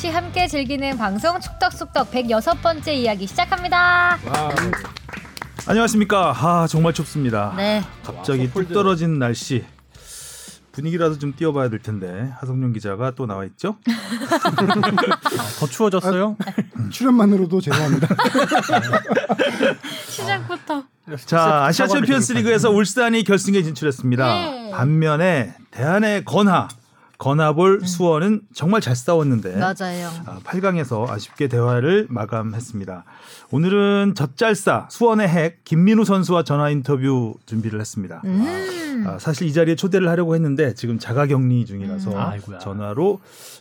없이 함께 즐기는 방송 축덕숙덕 106번째 이야기 시작합니다. 안녕하십니까. 아 정말 춥습니다. 네. 갑자기 뚝 떨어진 날씨. 분위기라도 좀 띄워봐야 될 텐데 하성룡 기자가 또 나와 있죠? 더 추워졌어요? 출연만으로도 죄송합니다. 시작부터. 자 아시아 챔피언스리그에서 울산이 결승에 진출했습니다. 네. 반면에 대한의 건하, 건하볼 수원은 정말 잘 싸웠는데 맞아요. 아, 8강에서 아쉽게 대화를 마감했습니다. 오늘은 젖잘싸 수원의 핵 김민우 선수와 전화 인터뷰 준비를 했습니다. 음. 아, 사실 이 자리에 초대를 하려고 했는데 지금 자가격리 중이라서 음. 전화로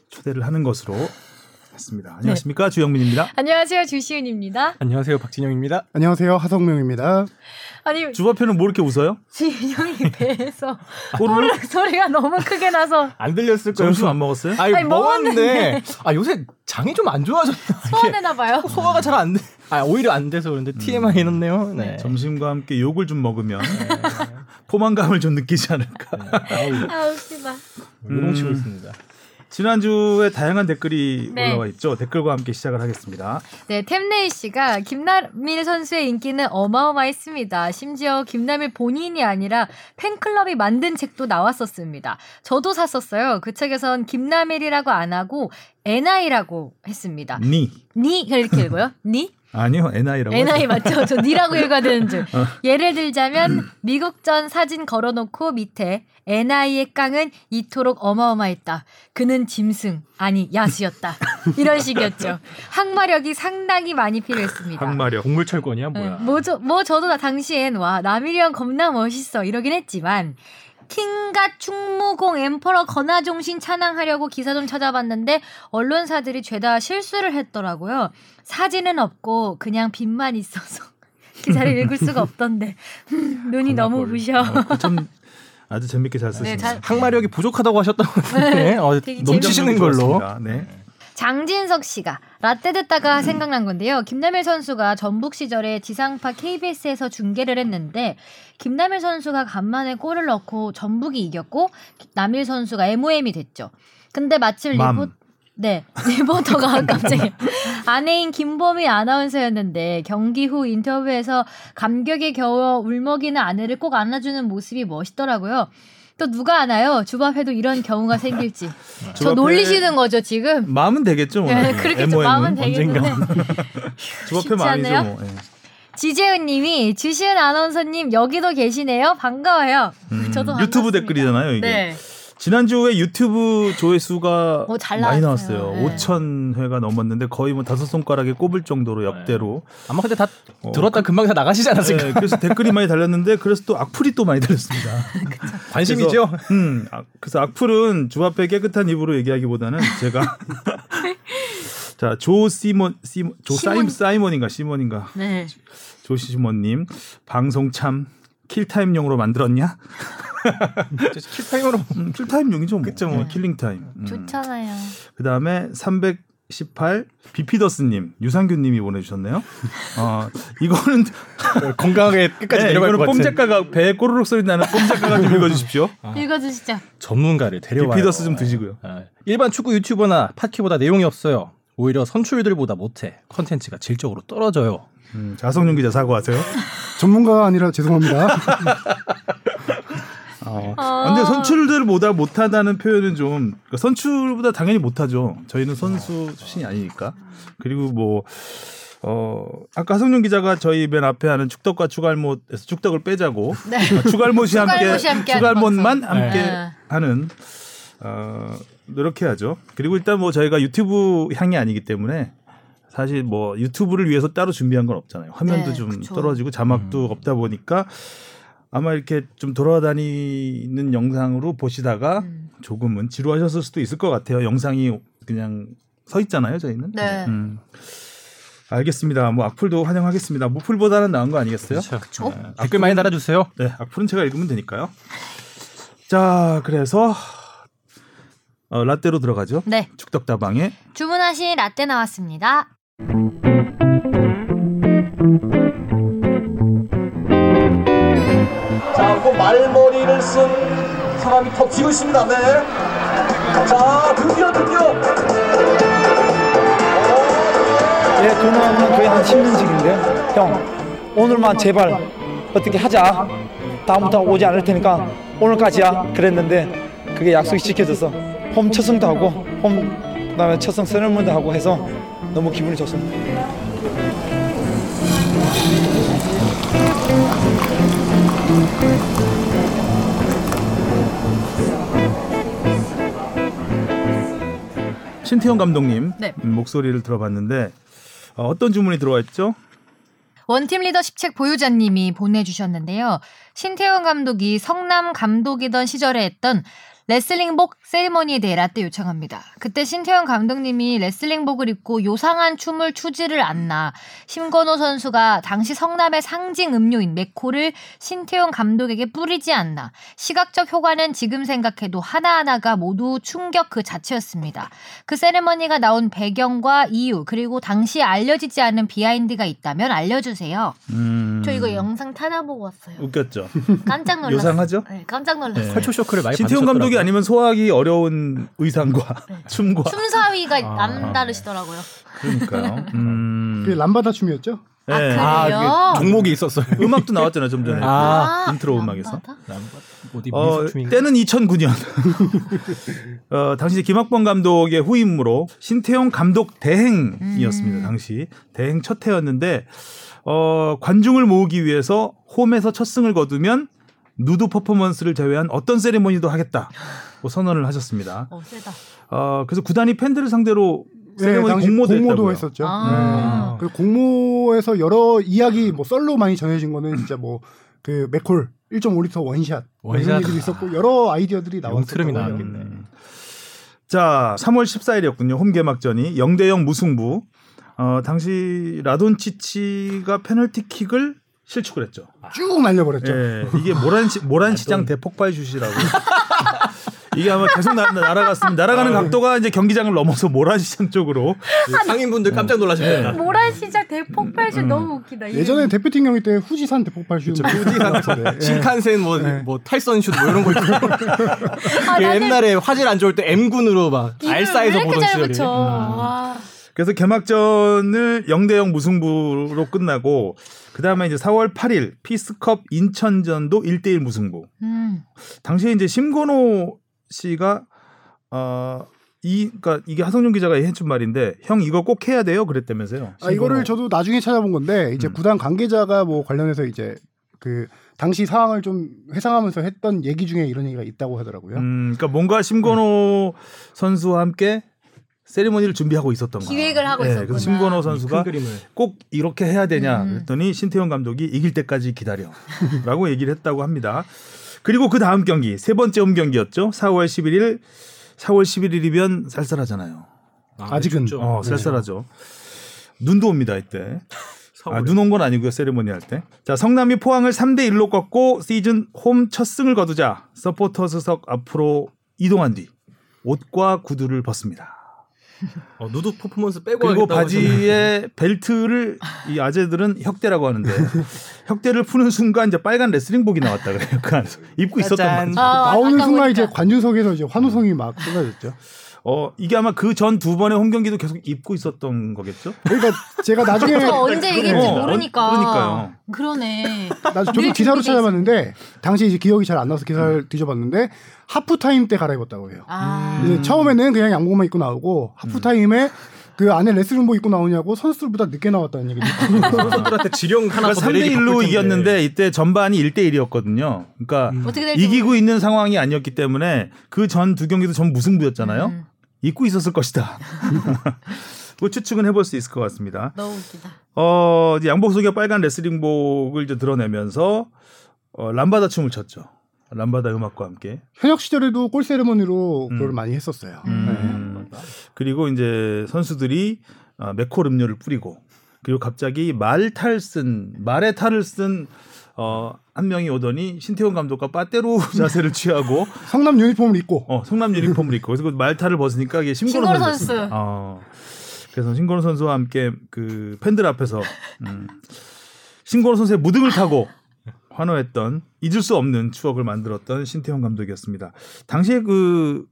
초대를 하는 것으로 했습니다. 안녕하십니까 주영민입니다. 안녕하세요. 주시은입니다. 안녕하세요 박진영입니다. 안녕하세요 하성명입니다. 아니, 주바페는 뭐 이렇게 웃어요? 진영이 배에서 꼬르륵? 꼬르륵 소리가 너무 크게 나서 안 들렸을 거예요. 점심 안 먹었어요? 아니, 아니, 먹었는데 아 요새 장이 좀 안 좋아졌나? 소원해나 봐요. 소화가 잘 안 돼. 아 오히려 안 돼서 그런데 TMI였네요. 네. 점심과 함께 욕을 좀 먹으면 포만감을 좀 느끼지 않을까. 아우 아, 웃기다. 요동치고 음. 있습니다. 지난주에 다양한 댓글이 네. 올라와 있죠. 댓글과 함께 시작을 하겠습니다. 네, 템레이 씨가 김남일 선수의 인기는 어마어마했습니다. 심지어 김남일 본인이 아니라 팬클럽이 만든 책도 나왔었습니다. 저도 샀었어요. 그 책에선 김남일이라고 안 하고 NI라고 했습니다. 니 니 이렇게 읽어요? 니? 아니요 NI라고. NI 맞죠? 저 니라고 읽어야 되는 줄. 예를 들자면 미국전 사진 걸어놓고 밑에 NI의 깡은 이토록 어마어마했다. 그는 짐승 아니 야수였다. 이런 식이었죠. 항마력이 상당히 많이 필요했습니다. 항마력. 동물철권이야 네, 뭐야? 뭐, 저, 뭐 저도 나 당시엔 와 남일이 형 겁나 멋있어 이러긴 했지만 킹갓 충무공 엠퍼러 건하종신 찬양하려고 기사 좀 찾아봤는데 언론사들이 죄다 실수를 했더라고요. 사진은 없고 그냥 빛만 있어서 기사를 읽을 수가 없던데 눈이 너무. 부셔. 어, 아주 재밌게 잘 쓰시네요. 네, 잘- 항마력이 부족하다고 하셨다고 하는데 어, 넘치시는 걸로. 좋았습니다. 네. 장진석 씨가 라떼 듣다가 생각난 건데요. 김남일 선수가 전북 시절에 지상파 KBS에서 중계를 했는데 김남일 선수가 간만에 골을 넣고 전북이 이겼고 남일 선수가 MOM이 됐죠. 근데 마침 맘. 리포 네 리포터가 갑자기 아내인 김보미 아나운서였는데 경기 후 인터뷰에서 감격에 겨워 울먹이는 아내를 꼭 안아주는 모습이 멋있더라고요. 또 누가 아나요? 주바페도 이런 경우가 생길지. 저 주바페- 놀리시는 거죠 지금? 마음은 되겠죠. 네, 오늘. 그렇겠죠. 마음은. 되겠는데. 주바페 마음이죠. 뭐. 예. 지재은님이 주시은 아나운서님 여기도 계시네요. 반가워요. 음, 저도 유튜브 반갑습니다. 댓글이잖아요. 이게 네. 지난주에 유튜브 조회수가 어, 잘 많이 나왔어요. 네. 5천 회가 넘었는데 거의 뭐 다섯 손가락에 꼽을 정도로 역대로. 아마 근데 다 어, 들었다 금방 다 나가시지 않았을까? 네, 그래서 댓글이 많이 달렸는데 그래서 또 악플이 또 많이 달렸습니다. 관심이죠. 그래서, 음, 아, 그래서 악플은 주바페 깨끗한 입으로 얘기하기보다는 제가 자, 조 시몬 시몬 조 사임 시몬. 사이먼인가 시몬인가 네. 조 시몬님 방송 참 kill time용으로 만들었냐? kill time으로 음, kill time용이죠. 뭐. 그쵸, 뭐. 네, killing time. 음. 좋잖아요. 그 다음에 318 비피더스님 유상균님이 보내주셨네요. 어 이거는 건강하게 끝까지 네, 내려갈 이거는 것 같은 뽕작가가 배에 꼬르륵 소리 나는 뽕작가가 좀 읽어주십시오. 읽어주시죠. 전문가를 데려와요. 비피더스 좀 드시고요. 아, 일반 축구 유튜버나 팟캐보다 내용이 없어요. 오히려 선출들보다 못해. 컨텐츠가 질적으로 떨어져요. 음, 자성용 기자 사과하세요. 전문가가 아니라 죄송합니다. 어. 어. 근데 선출들보다 못하다는 표현은 좀 그러니까 선출보다 당연히 못하죠. 저희는 선수 출신이 아니니까. 그리고 뭐 어, 아까 하성룡 기자가 저희 맨 앞에 하는 축덕과 추갈못에서 축덕을 빼자고 네. 어, 추갈못이 함께 추갈못만. 함께 네. 하는 어, 노력해야죠. 그리고 일단 뭐 저희가 유튜브 향이 아니기 때문에 사실 뭐 유튜브를 위해서 따로 준비한 건 없잖아요. 화면도 네, 좀 그쵸. 떨어지고 자막도 없다 보니까 아마 이렇게 좀 돌아다니는 영상으로 보시다가 음. 조금은 지루하셨을 수도 있을 것 같아요. 영상이 그냥 서 있잖아요, 저희는. 네. 음. 알겠습니다. 뭐 악플도 환영하겠습니다. 무플보다는 나은 거 아니겠어요? 그렇죠. 네, 댓글 많이 달아주세요. 네, 악플은 제가 읽으면 되니까요. 자, 그래서 어, 라떼로 들어가죠. 네. 축덕다방에 주문하신 라떼 나왔습니다. 자, 그 말머리를 쓴 사람이 덮치고 있습니다. 네. 자, 드디어 드디어 예, 근황은 거의 한 10년씩인데 형 오늘만 제발 어떻게 하자 다음부터 오지 않을 테니까 오늘까지야 그랬는데 그게 약속이 지켜져서 홈 첫승도 하고 홈 그다음에 첫승 세레머니도 하고 해서 너무 기분이 좋습니다. 신태영 감독님 네. 음, 목소리를 들어봤는데 어, 어떤 주문이 들어와 있죠? 원팀 리더십 책 보유자님이 보내주셨는데요. 신태용 감독이 성남 감독이던 시절에 했던 레슬링복 세리머니에 대해 라떼 요청합니다. 그때 신태용 감독님이 레슬링복을 입고 요상한 춤을 추지를 않나 심건호 선수가 당시 성남의 상징 음료인 맥코를 신태용 감독에게 뿌리지 않나 시각적 효과는 지금 생각해도 하나하나가 모두 충격 그 자체였습니다. 그 세리머니가 나온 배경과 이유 그리고 당시 알려지지 않은 behind가 있다면 알려주세요. 음, 저 이거 영상 찾아보고 왔어요. 웃겼죠. 깜짝 놀랐어요. 요상하죠? 네, 깜짝 놀랐어요. 네. culture shock를 많이 신태용 감독이. 아니면 소화하기 어려운 의상과 네. 춤과 춤사위가 아. 남다르시더라고요. 그러니까요. 음, 그게 람바다 춤이었죠? 아, 네. 그래요? 종목이 있었어요. 음악도 나왔잖아요 좀 전에 아. 그 인트로 음악에서. 람바다? 어디 어? 때는 2009년. 어, 당시 김학범 감독의 후임으로 신태용 감독 대행이었습니다. 음. 당시 대행 첫 해였는데 어, 관중을 모으기 위해서 홈에서 첫 승을 거두면 누드 퍼포먼스를 제외한 어떤 세리머니도 하겠다. 고 선언을 하셨습니다. 어, 세다. 어, 그래서 구단이 팬들을 상대로 세리머니 네, 공모도, 공모도 했다고요. 했었죠. 아. 네. 그 공모에서 여러 이야기 뭐 썰로 많이 전해진 거는 진짜 뭐 그 맥콜 1.5리터 one shot, 뭐 이런 one shot. 얘기도 있었고 여러 아이디어들이 나왔었고 용트림이 나왔겠네. 음. 자, 3월 14일이었군요. 홈 개막전이 0대0 무승부. 어, 당시 라돈치치가 페널티킥을 실축을 했죠. 쭉 날려버렸죠. 예, 이게 모란 시, 모란 시장 대폭발 슛이라고. 이게 아마 계속 나, 날아갔으면 날아가는 각도가 이제 경기장을 넘어서 모란 시장 쪽으로. 상인분들 깜짝 놀라셨겠다. 모란 시작 대폭발슛 음. 너무 웃기다. 예전에 대표팀 경기 때 후지산 대폭발 슛. 후지산 신칸센 뭐, 뭐 탈선 슛 뭐 이런 거 있고. 아, 그 옛날에 화질 안 좋을 때 M군으로 막 이걸 알싸에서 보던 잘 시절이. 와. 그래서 개막전을 0대0 무승부로 끝나고 그다음에 이제 4월 8일 피스컵 인천전도 1대1 무승부. 음. 당시에 이제 심건호 씨가 어, 이 그러니까 이게 하성룡 기자가 해준 말인데 형 이거 꼭 해야 돼요 그랬다면서요. 아, 이거를 저도 나중에 찾아본 건데 이제 음. 구단 관계자가 뭐 관련해서 이제 그 당시 상황을 좀 회상하면서 했던 얘기 중에 이런 얘기가 있다고 하더라고요. 음, 그러니까 뭔가 심건호 선수와 함께 세리머니를 준비하고 있었던 거야. 기획을 하고 네, 있었구나. 그래서 심건호 큰 선수가. 꼭 이렇게 해야 되냐 음. 그랬더니 신태용 감독이 이길 때까지 기다려라고 얘기를 했다고 합니다. 그리고 그 다음 경기 세 번째 홈 경기였죠. 4월 11일 4월 11일이면 쌀쌀하잖아요. 아 직은. 춥죠. 어, 쌀쌀하죠. 눈도 옵니다 이때. 아. 눈 온 건 아니고요 세리머니 할 때. 자 성남이 포항을 3대 1로 꺾고 시즌 홈 첫 승을 거두자 서포터스석 앞으로 이동한 뒤 옷과 구두를 벗습니다. 어, 누드 퍼포먼스 빼고 그리고. 바지에 벨트를 이 아재들은 혁대라고 하는데 혁대를 푸는 순간 이제 빨간 레슬링복이 나왔다 그래요. 그 안에서 입고 있었던. 바지. 아, 나오는 순간 보니까. 이제 관중석에서 이제 환호성이 막 쏟아졌죠. 어 이게 아마 그 전 두 번의 홈 경기도 계속 입고 있었던 거겠죠? 그러니까 제가 나중에 저 언제 얘기했지 어, 모르니까. 그러니까요. 그러네. 나 저도 늘 기사로 찾아봤는데 당시 이제 기억이 잘 안 나서 기사를 뒤져봤는데 하프 타임 때 갈아입었다고 해요. 아. 이제 처음에는 그냥 양복만 입고 나오고 하프 타임에 그 안에 레슬링복 입고 나오냐고 선수들보다 늦게 나왔다는 얘기도. 선수들한테 지령 하나 그러니까 더 3대 내리기 1로 바쁠 텐데. 이겼는데 이때 전반이 1대 1이었거든요. 그러니까 될지 이기고 있는 상황이 아니었기 때문에 그 전 두 경기도 전 무승부였잖아요. 음. 입고 있었을 것이다. 그 추측은 해볼 수 있을 것 같습니다. 너무 웃기다. 어, 이제 양복 속에 빨간 레슬링복을 이제 드러내면서 어, 람바다 춤을 췄죠. 람바다 음악과 함께. 현역 시절에도 골 세레머니로 음. 그걸 많이 했었어요. 음. 그리고 이제 선수들이 어, 맥콜 음료를 뿌리고 그리고 갑자기 말 탈 쓴 말의 탈을 쓴 어, 한 명이 오더니 신태용 감독과 빠떼로 자세를 취하고 성남 유니폼을 입고 어, 성남 유니폼을 입고 그래서 그 말탈을 벗으니까 이게 신건호 선수. 어, 그래서 신건호 선수와 함께 그 팬들 앞에서 음, 신건호 선수의 무등을 타고 환호했던 잊을 수 없는 추억을 만들었던 신태용 감독이었습니다. 당시에 그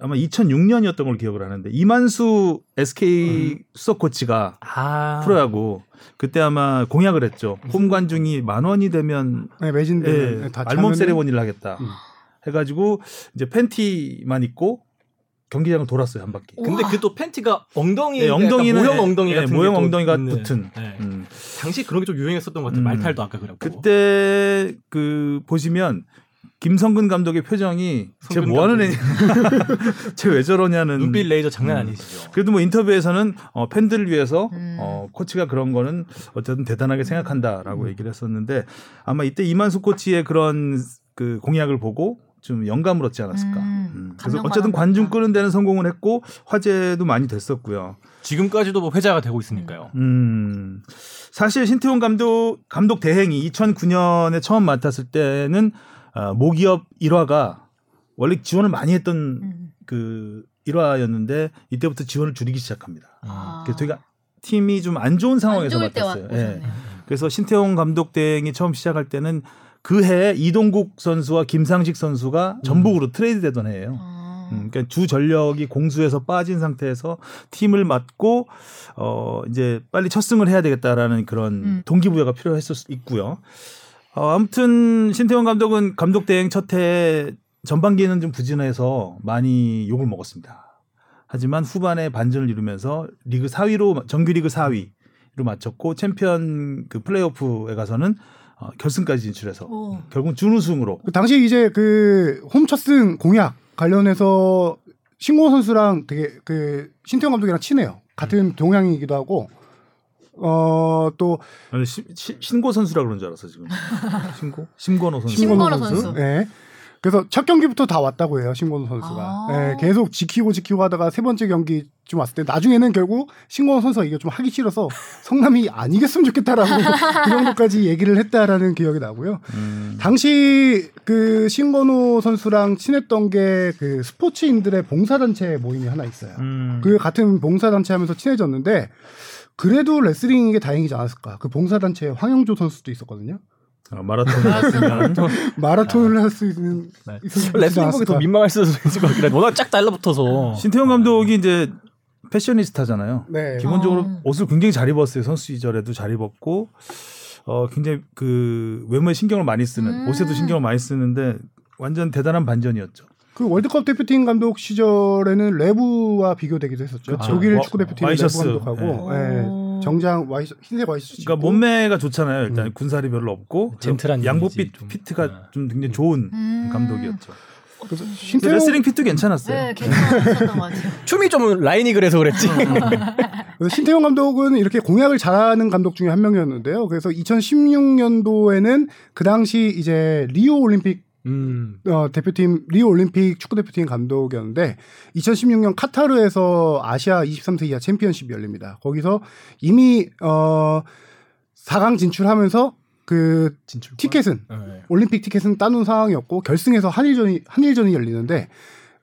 아마 2006년이었던 걸 기억을 하는데 이만수 SK 수석 코치가 아. 프로야구 그때 아마 공약을 했죠. 홈 관중이 만 원이 되면 네, 매진되 예, 다 알몸 세레모니를 하겠다. 음. 해가지고 이제 팬티만 입고 경기장을 돌았어요 한 바퀴. 근데 그 또 팬티가 엉덩이 네, 엉덩이는 모형 엉덩이 예, 같은 모형 게또 엉덩이가 있는. 붙은. 네. 음. 당시 그런 게 좀 유행했었던 것 같아요. 음. 말탈도 아까 그랬고. 그때 그 보시면 김성근 감독의 표정이 쟤 성근 뭐 하는 감독이. 애냐, 쟤 왜 저러냐는. 눈빛 레이저 장난 음. 아니시죠. 그래도 뭐 인터뷰에서는 어, 팬들을 위해서 음. 어, 코치가 그런 거는 어쨌든 대단하게 생각한다라고 얘기를 했었는데 아마 이때 이만수 코치의 그런 그 공약을 보고 좀 영감을 얻지 않았을까. 음. 음. 그래서 어쨌든. 관중 끄는 데는 성공을 했고 화제도 많이 됐었고요. 지금까지도 뭐 회자가 되고 있으니까요. 음. 사실 신태용 감독 감독 대행이 2009년에 처음 맡았을 때는 어, 모기업 1화가 원래 지원을 많이 했던 음. 그 1화였는데 이때부터 지원을 줄이기 시작합니다. 아. 그래서 되게 팀이 좀 안 좋은 상황에서 안 맡았어요. 예. 그래서 신태용 감독 대행이 처음 시작할 때는 그 해에 이동국 선수와 김상식 선수가 전북으로 트레이드 되던 해예요. 아. 음, 그러니까 주 전력이 공수에서 빠진 상태에서 팀을 맡고 어 이제 빨리 첫 승을 해야 되겠다라는 그런 음. 동기부여가 필요했을 수 있고요. 어, 아무튼 신태용 감독은 감독 대행 첫 해 전반기에는 좀 부진해서 많이 욕을 먹었습니다. 하지만 후반에 반전을 이루면서 리그 4위로 정규리그 4위로 마쳤고 챔피언 그 플레이오프에 가서는 어, 결승까지 진출해서 오. 결국 준우승으로 그 당시 이제 그 홈첫승 공약 관련해서 신고 선수랑 되게 그 신태용 감독이랑 친해요. 같은 동양이기도 하고 어 또 아니, 시- 시- 신고 선수라 그런 줄 알았어 지금. 신고? 심건호 선수. 신건호 선수. 네. 그래서 첫 경기부터 다 왔다고 해요 신건호 선수가. 아. 네, 계속 지키고 지키고 하다가 세 번째 경기 좀 왔을 때 나중에는 결국 신건호 선수가 이게 좀 하기 싫어서 성남이 아니겠으면 좋겠다라고 그 정도까지 얘기를 했다라는 기억이 나고요. 음. 당시 그 신건호 선수랑 친했던 게 그 스포츠인들의 봉사단체 모임이 하나 있어요. 음. 그 같은 봉사단체 하면서 친해졌는데 그래도 레슬링인 게 다행이지 않았을까. 그 봉사단체에 황영조 선수도 있었거든요. 아, 마라톤 했으면 마라톤을 할 수 있는 네. 있었지 레슬링 보기 더. 민망할 수도 있을 것 같긴 해. 워낙 쫙 달라붙어서. 신태용 감독이 이제 패셔니스타잖아요. 네. 기본적으로 아. 옷을 굉장히 잘 입었어요. 선수 시절에도 잘 입었고 어 굉장히 그 외모에 신경을 많이 쓰는 음. 옷에도 신경을 많이 쓰는데 완전 대단한 반전이었죠. 그 월드컵 대표팀 감독 시절에는 뢰브와 비교되기도 했었죠. 그쵸. 독일 와- 축구 대표팀 뢰브. 감독하고 네. 예. 오. 정장 와이 흰색 와이셔츠. 그러니까 입고. 몸매가 좋잖아요. 일단 음. 군살이 별로 없고 젠틀한 양복 이미지 fit, 좀. fit가 네. 좀 굉장히 좋은 음. 감독이었죠. 그래서 신태용 레슬링 fit도 괜찮았어요. 네, 괜찮았던 것 같아요. 춤이 좀 라인이 그래서 그랬지. 그래서 신태용 감독은 이렇게 공약을 잘하는 감독 중에 한 명이었는데요. 그래서 2016년도에는 그 당시 이제 리오 올림픽 음. 어, 대표팀 리오 올림픽 축구 대표팀 감독이었는데 2016년 카타르에서 아시아 23세 이하 챔피언십이 열립니다. 거기서 이미 어 4강 진출하면서 그 진출. 티켓은 네. 올림픽 티켓은 따놓은 상황이었고 결승에서 한일전이 한일전이 열리는데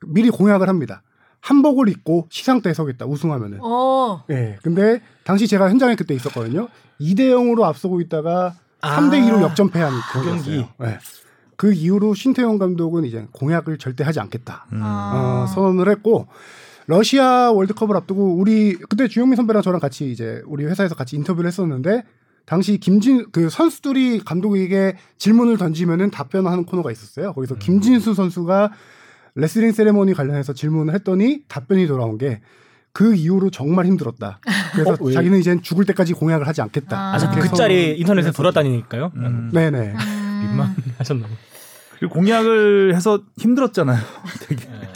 미리 공약을 합니다. 한복을 입고 시상대에 서겠다 우승하면은. 어. 예. 근데 당시 제가 현장에 그때 있었거든요. 2대 0으로 앞서고 있다가 아. 3대 2로 역전패한 그 경기. 예. 그 이후로 신태용 감독은 이제 공약을 절대 하지 않겠다. 음. 아. 어, 선언을 했고 러시아 월드컵을 앞두고 우리 그때 주영민 선배랑 저랑 같이 이제 우리 회사에서 같이 인터뷰를 했었는데 당시 김진 그 선수들이 감독에게 질문을 던지면은 답변하는 코너가 있었어요. 음. 거기서 김진수 선수가 레슬링 세레모니 관련해서 질문을 했더니 답변이 돌아온 게 그 이후로 정말 힘들었다. 그래서 어, 왜? 자기는 이젠 죽을 때까지 공약을 하지 않겠다. 아, 아, 그 짤이 선언을 인터넷에. 돌아다니니까요. 음. 네네. 음. 민망하셨나 봐. 공약을 해서 힘들었잖아요. 되게. 네.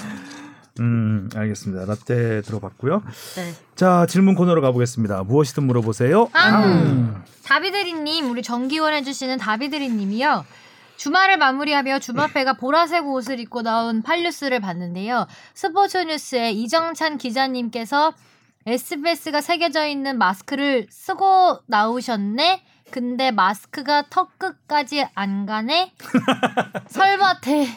음, 알겠습니다. 라떼 들어봤고요. 네. 자, 질문 코너로 가보겠습니다. 무엇이든 물어보세요. 아. 다비드리님, 우리 정기원 해주시는 다비드리님이요. 주말을 마무리하며 주말배가 보라색 옷을 입고 나온 팔뉴스를 봤는데요. 스포츠 뉴스에 이정찬 기자님께서 SBS가 새겨져 있는 마스크를 쓰고 나오셨네? 근데 마스크가 턱 끝까지 안 가네? 설밭에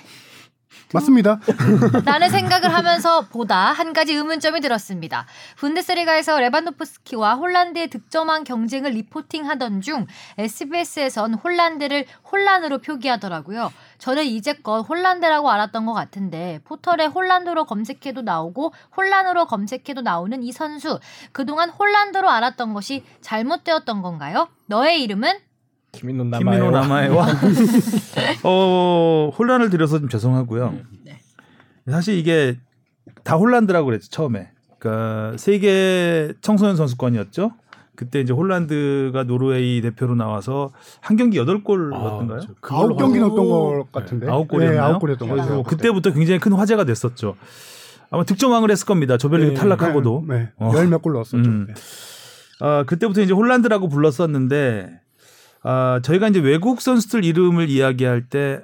맞습니다. 라는 생각을 하면서 보다 한 가지 의문점이 들었습니다. 분데스리가에서 레반도프스키와 홀란드의 득점한 경쟁을 리포팅하던 중 SBS에선 홀란드를 혼란으로 표기하더라고요. 저는 이제껏 홀란드라고 알았던 것 같은데 포털에 홀란드로 검색해도 나오고 혼란으로 검색해도 나오는 이 선수 그동안 홀란드로 알았던 것이 잘못되었던 건가요? 너의 이름은 김민호 남아요. 김민호 남아요와 어 혼란을 드려서 좀 죄송하고요. 네. 사실 이게 다 홀란드라고 그랬죠 처음에. 그러니까 세계 청소년 선수권이었죠. 그때 이제 홀란드가 노르웨이 대표로 나와서 한 경기 여덟 골 아, 넣었던가요? 저 그걸로 아홉 경기 오. 넣었던 것 같은데. 아홉 골이었나요? 네, 아홉 골이었던 것 같아요. 그때부터 굉장히 큰 화제가 됐었죠. 아마 득점왕을 했을 겁니다. 조별리그 네. 탈락하고도. 네, 어. 열몇 골 넣었었죠. 음. 네. 아, 그때부터 이제 홀란드라고 불렀었는데 아, 저희가 이제 외국 선수들 이름을 이야기할 때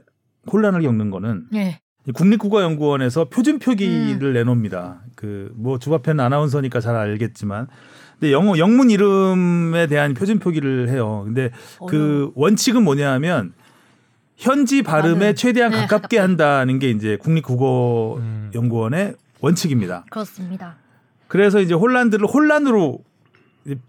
혼란을 겪는 거는 네. 이 국립국어연구원에서 표준 표기를 내놓습니다. 그 뭐 주바펜 아나운서니까 잘 알겠지만 근데 영어 영문 이름에 대한 표준 표기를 해요. 근데 그 원칙은 뭐냐하면 현지 발음에 발음. 최대한 네, 가깝게 가깝게. 한다는 게 이제 국립국어연구원의 원칙입니다. 그렇습니다. 그래서 이제 홀란드를 혼란으로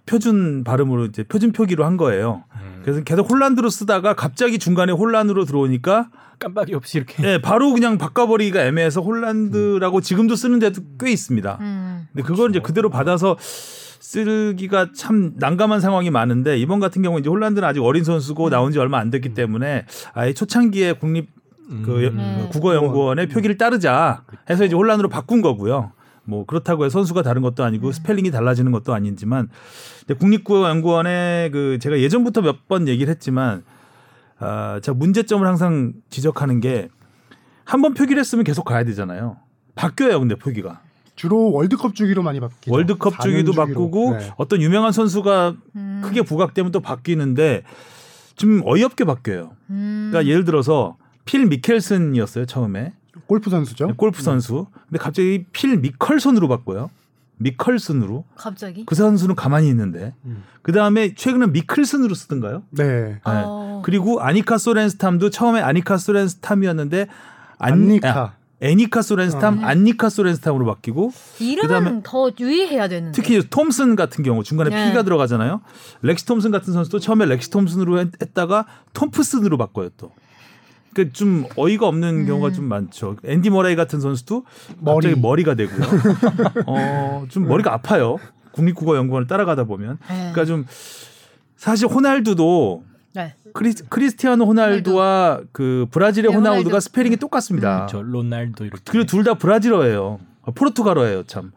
표준 발음으로 이제 표준 표기로 한 거예요. 그래서 계속 홀란드로 쓰다가 갑자기 중간에 혼란으로 들어오니까 깜빡이 없이 이렇게. 예, 바로 그냥 바꿔버리기가 애매해서 홀란드라고 지금도 쓰는 데도 꽤 있습니다. 음. 근데 그걸 이제 그대로 받아서 쓰기가 참 난감한 상황이 많은데 이번 같은 경우 이제 홀란드는 아직 어린 선수고 나온 지 얼마 안 됐기 때문에 아예 초창기에 국립 그 네. 국어연구원의 표기를 따르자 해서 이제 홀란으로 바꾼 거고요. 뭐 그렇다고 해서 선수가 다른 것도 아니고 스펠링이 달라지는 것도 아니지만 이제 국립국어연구원의 그 제가 예전부터 몇 번 얘기를 했지만 아, 제가 문제점을 항상 지적하는 게 한 번 표기를 했으면 계속 가야 되잖아요. 바뀌어요, 근데 표기가. 주로 월드컵 주기로 많이 바뀌죠. 월드컵 4년 주기도 주기로. 바꾸고 네. 어떤 유명한 선수가 음. 크게 부각되면 또 바뀌는데 좀 어이없게 바뀌어요. 음. 그러니까 예를 들어서 필 미켈슨이었어요 처음에 골프 선수죠. 골프 선수. 근데 갑자기 필 미컬슨으로 바꿔요. 미컬슨으로. 갑자기? 그 선수는 가만히 있는데. 음. 그 다음에 최근에 미클슨으로 쓰던가요? 네. 네. 어. 그리고 아니카 소렌스탐도 처음에 아니카 소렌스탐이었는데 안- 안니카. 아, 애니카 소렌스탐, 어. 안니카 소렌스탐으로 바뀌고 이름은 더 유의해야 되는데. 특히 톰슨 같은 경우 중간에 네. P가 들어가잖아요. 렉시 톰슨 같은 선수도 처음에 렉시 톰슨으로 했- 했다가 톰프슨으로 바꿔요 또. 그좀 어이가 없는 음. 경우가 좀 많죠. 앤디 머레이 같은 선수도 갑자기 머리. 머리가 되고요. 어, 좀 머리가 아파요. 국립국어연구원을 따라가다 보면. 네. 그러니까 좀 사실 호날두도 네. 크리스, 크리스티아노 호날두와 그 브라질의 네, 호날두가 호날두. 스펠링이 똑같습니다. 저 로날도 이렇게. 그리고 둘 다 브라질어예요. 어, 포르투갈어예요, 참.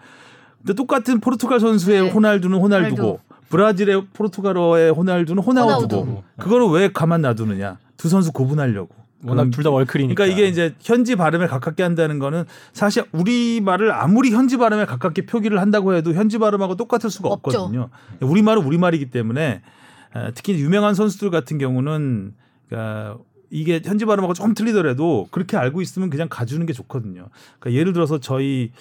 근데 똑같은 포르투갈 선수의 네. 호날두는 호날두고 호날두. 브라질의 포르투갈어의 호날두는 호나우두고 호나우두. 그거를 왜 가만 놔두느냐? 두 선수 구분하려고. 워낙 둘 다 월클이니까. 그러니까 이게 이제 현지 발음에 가깝게 한다는 거는 사실 우리 말을 아무리 현지 발음에 가깝게 표기를 한다고 해도 현지 발음하고 똑같을 수가 없죠. 없거든요. 우리 말은 우리 말이기 때문에 에, 특히 유명한 선수들 같은 경우는 그러니까 이게 현지 발음하고 조금 틀리더라도 그렇게 알고 있으면 그냥 가주는 게 좋거든요. 그러니까 예를 들어서 저희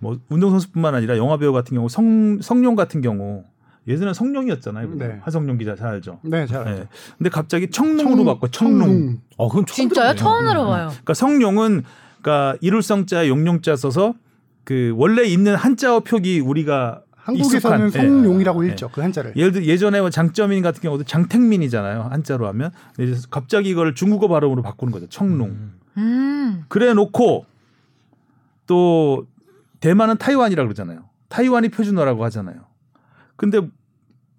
뭐 운동 선수뿐만 아니라 영화 배우 같은 경우 성 성룡 같은 경우 예전에 성룡이었잖아요. 네. 한성룡 기자 잘 알죠. 네, 잘 알죠. 네. 근데 갑자기 청룡으로 바꿔 청룡. 어, 그건 처음 진짜요? 들어보네요. 처음 들어봐요. 그러니까 성룡은 그러니까 이룰성자 용룡자 써서 그 원래 있는 한자어 표기 우리가 한국에서는 익숙한, 성룡이라고 예. 읽죠. 그 한자를. 예를 들어 예전에 뭐 장점인 같은 경우도 장택민이잖아요 한자로 하면 갑자기 이걸 중국어 발음으로 바꾸는 거죠 청룡 음. 그래 놓고 또 대만은 타이완이라 고 그러잖아요 타이완이 표준어라고 하잖아요 근데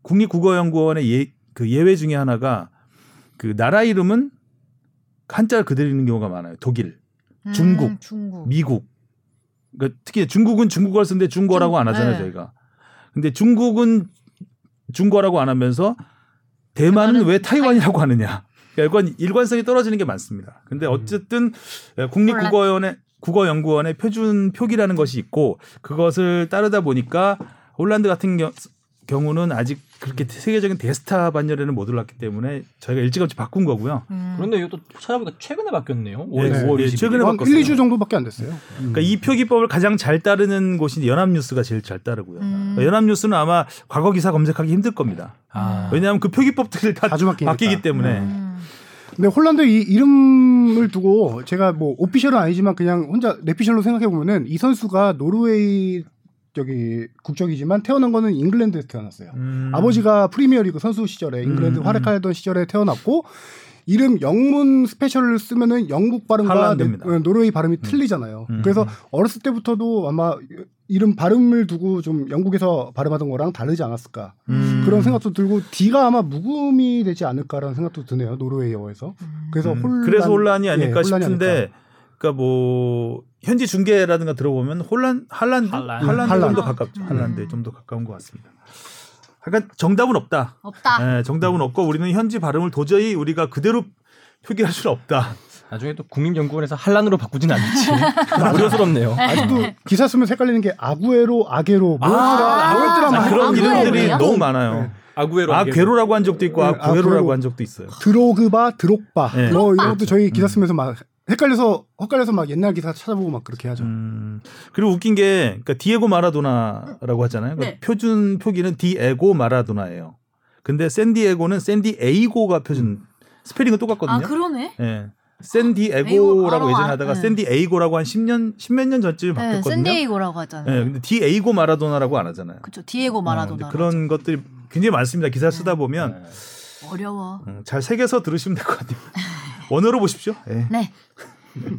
국립국어연구원의 예, 그 예외 중에 하나가 그 나라 이름은 한자를 그대로 읽는 경우가 많아요 독일 음, 중국. 중국. 미국. 그러니까 특히 중국은 중국어를 쓰는데 중국어라고 중- 안 하잖아요, 네. 저희가. 근데 중국은 중국어라고 안 하면서 대만은 왜 타이완이라고 하느냐. 그러니까 이건 일관성이 떨어지는 게 많습니다. 근데 음. 어쨌든 국립국어원의 국어연구원의 표준 표기라는 것이 있고 그것을 따르다 보니까 홀란드 같은 겨- 경우는 아직 그렇게 세계적인 대스타 반열에는 못 올랐기 때문에 저희가 일찌감치 바꾼 거고요. 음. 그런데 이것도 찾아보니까 최근에 바뀌었네요. 올해 네, 5월 네, 20일. 최근에 한 바꿨어요. 1, 2주 정도밖에 안 됐어요. 그러니까 이 표기법을 가장 잘 따르는 곳이 연합뉴스가 제일 잘 따르고요. 음. 그러니까 연합뉴스는 아마 과거 기사 검색하기 힘들 겁니다. 아. 왜냐하면 그 표기법들이 다 자주 바뀌니까. 바뀌기 때문에. 음. 근데 홀란드 이 이름을 두고 제가 뭐 official은 아니지만 그냥 혼자 내피셜로 생각해 보면은 이 선수가 노르웨이 저기 국적이지만 태어난 거는 잉글랜드에서 태어났어요. 음. 아버지가 프리미어리그 선수 시절에 잉글랜드 음. 활약하던 시절에 태어났고 이름 영문 스펠링을 쓰면은 영국 발음과. 네, 노르웨이 발음이 틀리잖아요. 음. 그래서 어렸을 때부터도 아마 이름 발음을 두고 좀 영국에서 발음하던 거랑 다르지 않았을까 음. 그런 생각도 들고 D가 아마 묵음이 되지 않을까라는 생각도 드네요 노르웨이어에서. 그래서 음, 홀란, 그래서 홀란이 아닐까 예, 홀란이 싶은데 아닐까. 그러니까 뭐 현지 중계라든가 들어보면 홀란 할란드 할란드. 할란드 할란드. 좀더 가깝죠. 음. 할란드에 좀 더 가까운 것 같습니다. 그러니까 정답은 없다. 없다. 예, 정답은 없고 우리는 현지 발음을 도저히 우리가 그대로 표기할 수는 없다. 나중에 또 국립연구원에서 한란으로 바꾸진 않을지 우려스럽네요. 아직도 기사 쓰면 헷갈리는 게 아구에로 아게로 뭐 아, 뭐였더라 자, 막 그런? 이름들이 너무 많아요. 네. 아구에로 아 괴로라고 한 적도 있고 네, 아 구에로라고 아구에로. 한 적도 있어요. 드로그바 드록바 네. 뭐 이런 것도 저희 기사 쓰면서 막 헷갈려서 헷갈려서 막 옛날 기사 찾아보고 막 그렇게 하죠. 음, 그리고 웃긴 게 그러니까 디에고 마라도나라고 하잖아요. 그 네. 표준 표기는 디에고 마라도나예요. 근데 샌디에고는 샌디에이고가 표준 스페링은 똑같거든요. 아 그러네. 예. 샌디에고라고 알아, 예전에. 하다가 네. 샌디에이고라고 한 10년 10몇 년 전쯤에 네, 바뀌었거든요. 샌디에이고라고 하잖아요. 예, 근데 디에이고 마라도나라고 안 하잖아요. 그렇죠. 디에고 어, 마라도나. 근데 그런 것들이 굉장히 많습니다. 기사 쓰다 보면 어려워. 음, 잘 새겨서 들으시면 될 것 같아요. 원어로 보십시오. 예. 네.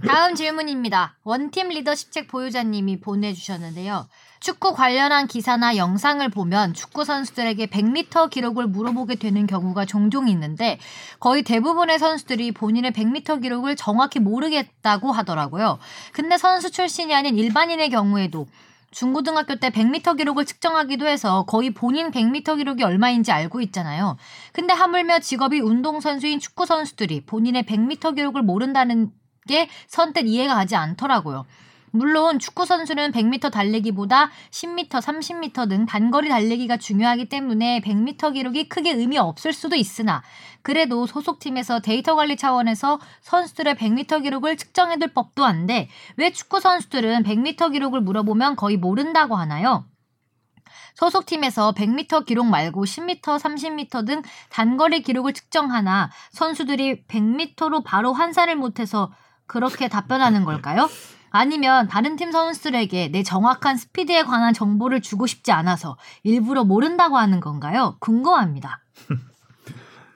다음 질문입니다. 원팀 리더십 책 보유자님이 보내주셨는데요. 축구 관련한 기사나 영상을 보면 축구 선수들에게 100m 기록을 물어보게 되는 경우가 종종 있는데 거의 대부분의 선수들이 본인의 100m 기록을 정확히 모르겠다고 하더라고요. 근데 선수 출신이 아닌 일반인의 경우에도 중고등학교 때 100m 기록을 측정하기도 해서 거의 본인 100m 기록이 얼마인지 알고 있잖아요. 근데 하물며 직업이 운동선수인 축구선수들이 본인의 100m 기록을 모른다는 게 선뜻 이해가 가지 않더라고요. 물론 축구 선수는 100m 달리기보다 10m, 30m 등 단거리 달리기가 중요하기 때문에 100m 기록이 크게 의미 없을 수도 있으나 그래도 소속팀에서 데이터 관리 차원에서 선수들의 100m 기록을 측정해둘 법도 한데 왜 축구 선수들은 100m 기록을 물어보면 거의 모른다고 하나요? 소속팀에서 100m 기록 말고 10m, 30m 등 단거리 기록을 측정하나 선수들이 100m로 바로 환산을 못해서 그렇게 답변하는 걸까요? 아니면 다른 팀 선수들에게 내 정확한 스피드에 관한 정보를 주고 싶지 않아서 일부러 모른다고 하는 건가요? 궁금합니다.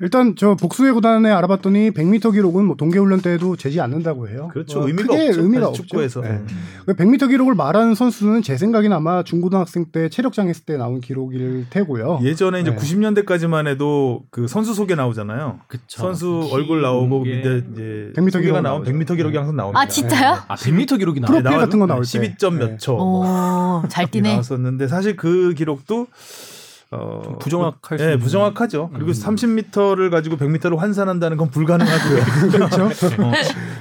일단 저 복수의 구단에 알아봤더니 100m 기록은 뭐 동계훈련 때도 재지 않는다고 해요. 그렇죠. 뭐 의미가 크게 없죠. 의미가 없죠. 축구에서. 네. 100m 기록을 말하는 선수는 제 생각엔 아마 중고등학생 때 체력장 했을 때 나온 기록일 테고요. 예전에 이제 네. 90년대까지만 해도 그 선수 소개 나오잖아요. 그쵸. 선수 얼굴 나오고 게- 밑에 이제 100m 소개가 기록 나온 나오죠. 100m 기록이 네. 항상 나옵니다. 아 진짜요? 아 100m 기록이 나와요. 프로필 같은 거 나올 때. 12점 네. 몇 초. 뭐 오, 잘 뛰네. 나왔었는데 사실 그 기록도 어, 부정확할 수 예, 있는. 부정확하죠. 그리고 음. 30m를 가지고 100m를 환산한다는 건 불가능하고요. 그렇죠. 어,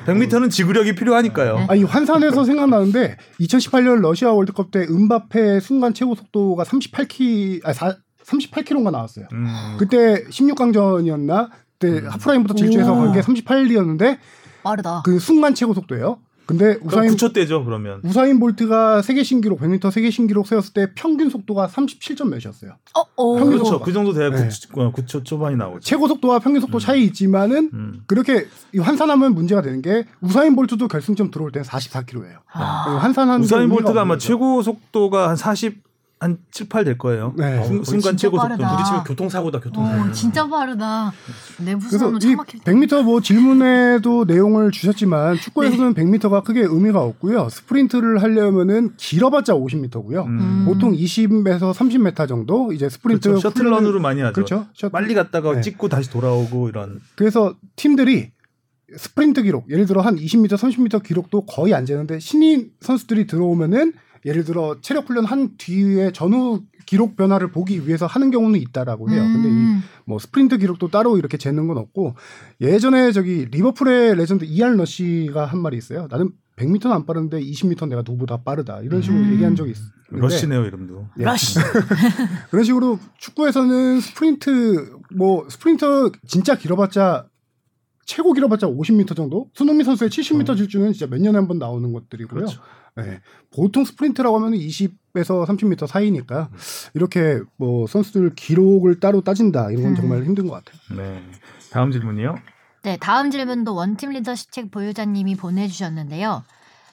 100m는 지구력이 필요하니까요. 아, 이 환산해서 생각나는데 2018년 러시아 월드컵 때 은바페 순간 최고 속도가 38키 아 4, 38km가 나왔어요. 음. 그때 16강전이었나? 그때 음. 하프라인부터 질주해서 오. 간게 38이었는데 빠르다. 그 순간 최고 속도예요. 근데 우사인 9초 대죠, 그러면. 우사인 볼트가 세계 신기록 100m 세계 신기록 세웠을 때 평균 속도가 37점 몇이었어요. 어, 오. 평균 그렇죠. 속도가. 그 정도 돼야 네. 9초, 9초 초반이 나오죠. 최고 속도와 평균 속도 차이 있지만은 음. 그렇게 이 환산하면 문제가 되는 게 우사인 볼트도 결승점 들어올 때는 44km예요. 아, 환산하는 게 우사인 볼트가 아마 거죠. 최고 속도가 한 40, 한 7, 8 될 거예요. 네. 순, 순간 최고 속도. 부딪히면 교통사고다 교통사고. 오, 진짜 빠르다. 내 그래서 부산은 이차 막힐 때. 100m 뭐 질문에도 내용을 주셨지만 축구에서는 100m가 크게 의미가 없고요. 스프린트를 하려면은 길어봤자 50m고요. 음. 보통 20에서 30m 정도 이제 스프린트 그렇죠. shuttle run으로 많이 하죠. 그렇죠. 셔틀. 빨리 갔다가 네. 찍고 다시 돌아오고 이런. 그래서 팀들이 스프린트 기록, 예를 들어 한 20m, 30m 기록도 거의 안 재는데 신인 선수들이 들어오면은 예를 들어 체력 훈련 한 뒤에 전후 기록 변화를 보기 위해서 하는 경우는 있다라고 해요. 근데 이 음. 뭐 스프린트 기록도 따로 이렇게 재는 건 없고 예전에 저기 리버풀의 레전드 이안 러시가 한 말이 있어요. 나는 100m는 안 빠른데 20m 내가 누구보다 빠르다 이런 식으로 음. 얘기한 적이 있어요. 러시네요, 이름도. 예. 러시. 그런 식으로 축구에서는 스프린트 뭐 스프린터 진짜 길어봤자 최고 길어봤자 50m 정도. 손흥민 선수의 70m 질주는 진짜 몇 년에 한 번 나오는 것들이고요. 그렇죠. 네. 보통 스프린트라고 하면 20에서 30m 사이니까 이렇게 뭐 선수들 기록을 따로 따진다 이런 건 음. 정말 힘든 것 같아요. 네. 다음 질문이요. 네, 다음 질문도 원팀 리더십 책 보유자님이 보내주셨는데요.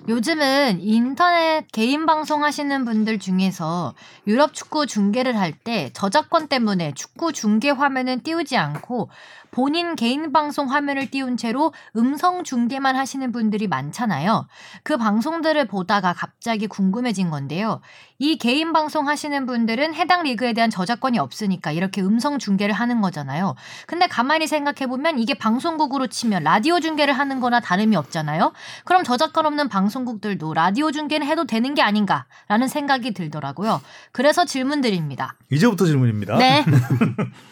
요즘은 인터넷 개인 방송 하시는 분들 중에서 유럽 축구 중계를 할 때 저작권 때문에 축구 중계 화면은 띄우지 않고 본인 개인 방송 화면을 띄운 채로 음성 중계만 하시는 분들이 많잖아요. 그 방송들을 보다가 갑자기 궁금해진 건데요. 이 개인 방송 하시는 분들은 해당 리그에 대한 저작권이 없으니까 이렇게 음성 중계를 하는 거잖아요. 근데 가만히 생각해보면 이게 방송국으로 치면 라디오 중계를 하는 거나 다름이 없잖아요. 그럼 저작권 없는 방송 국들도 라디오 중계는 해도 되는 게 아닌가라는 생각이 들더라고요. 그래서 질문 드립니다. 이제부터 질문입니다. 네.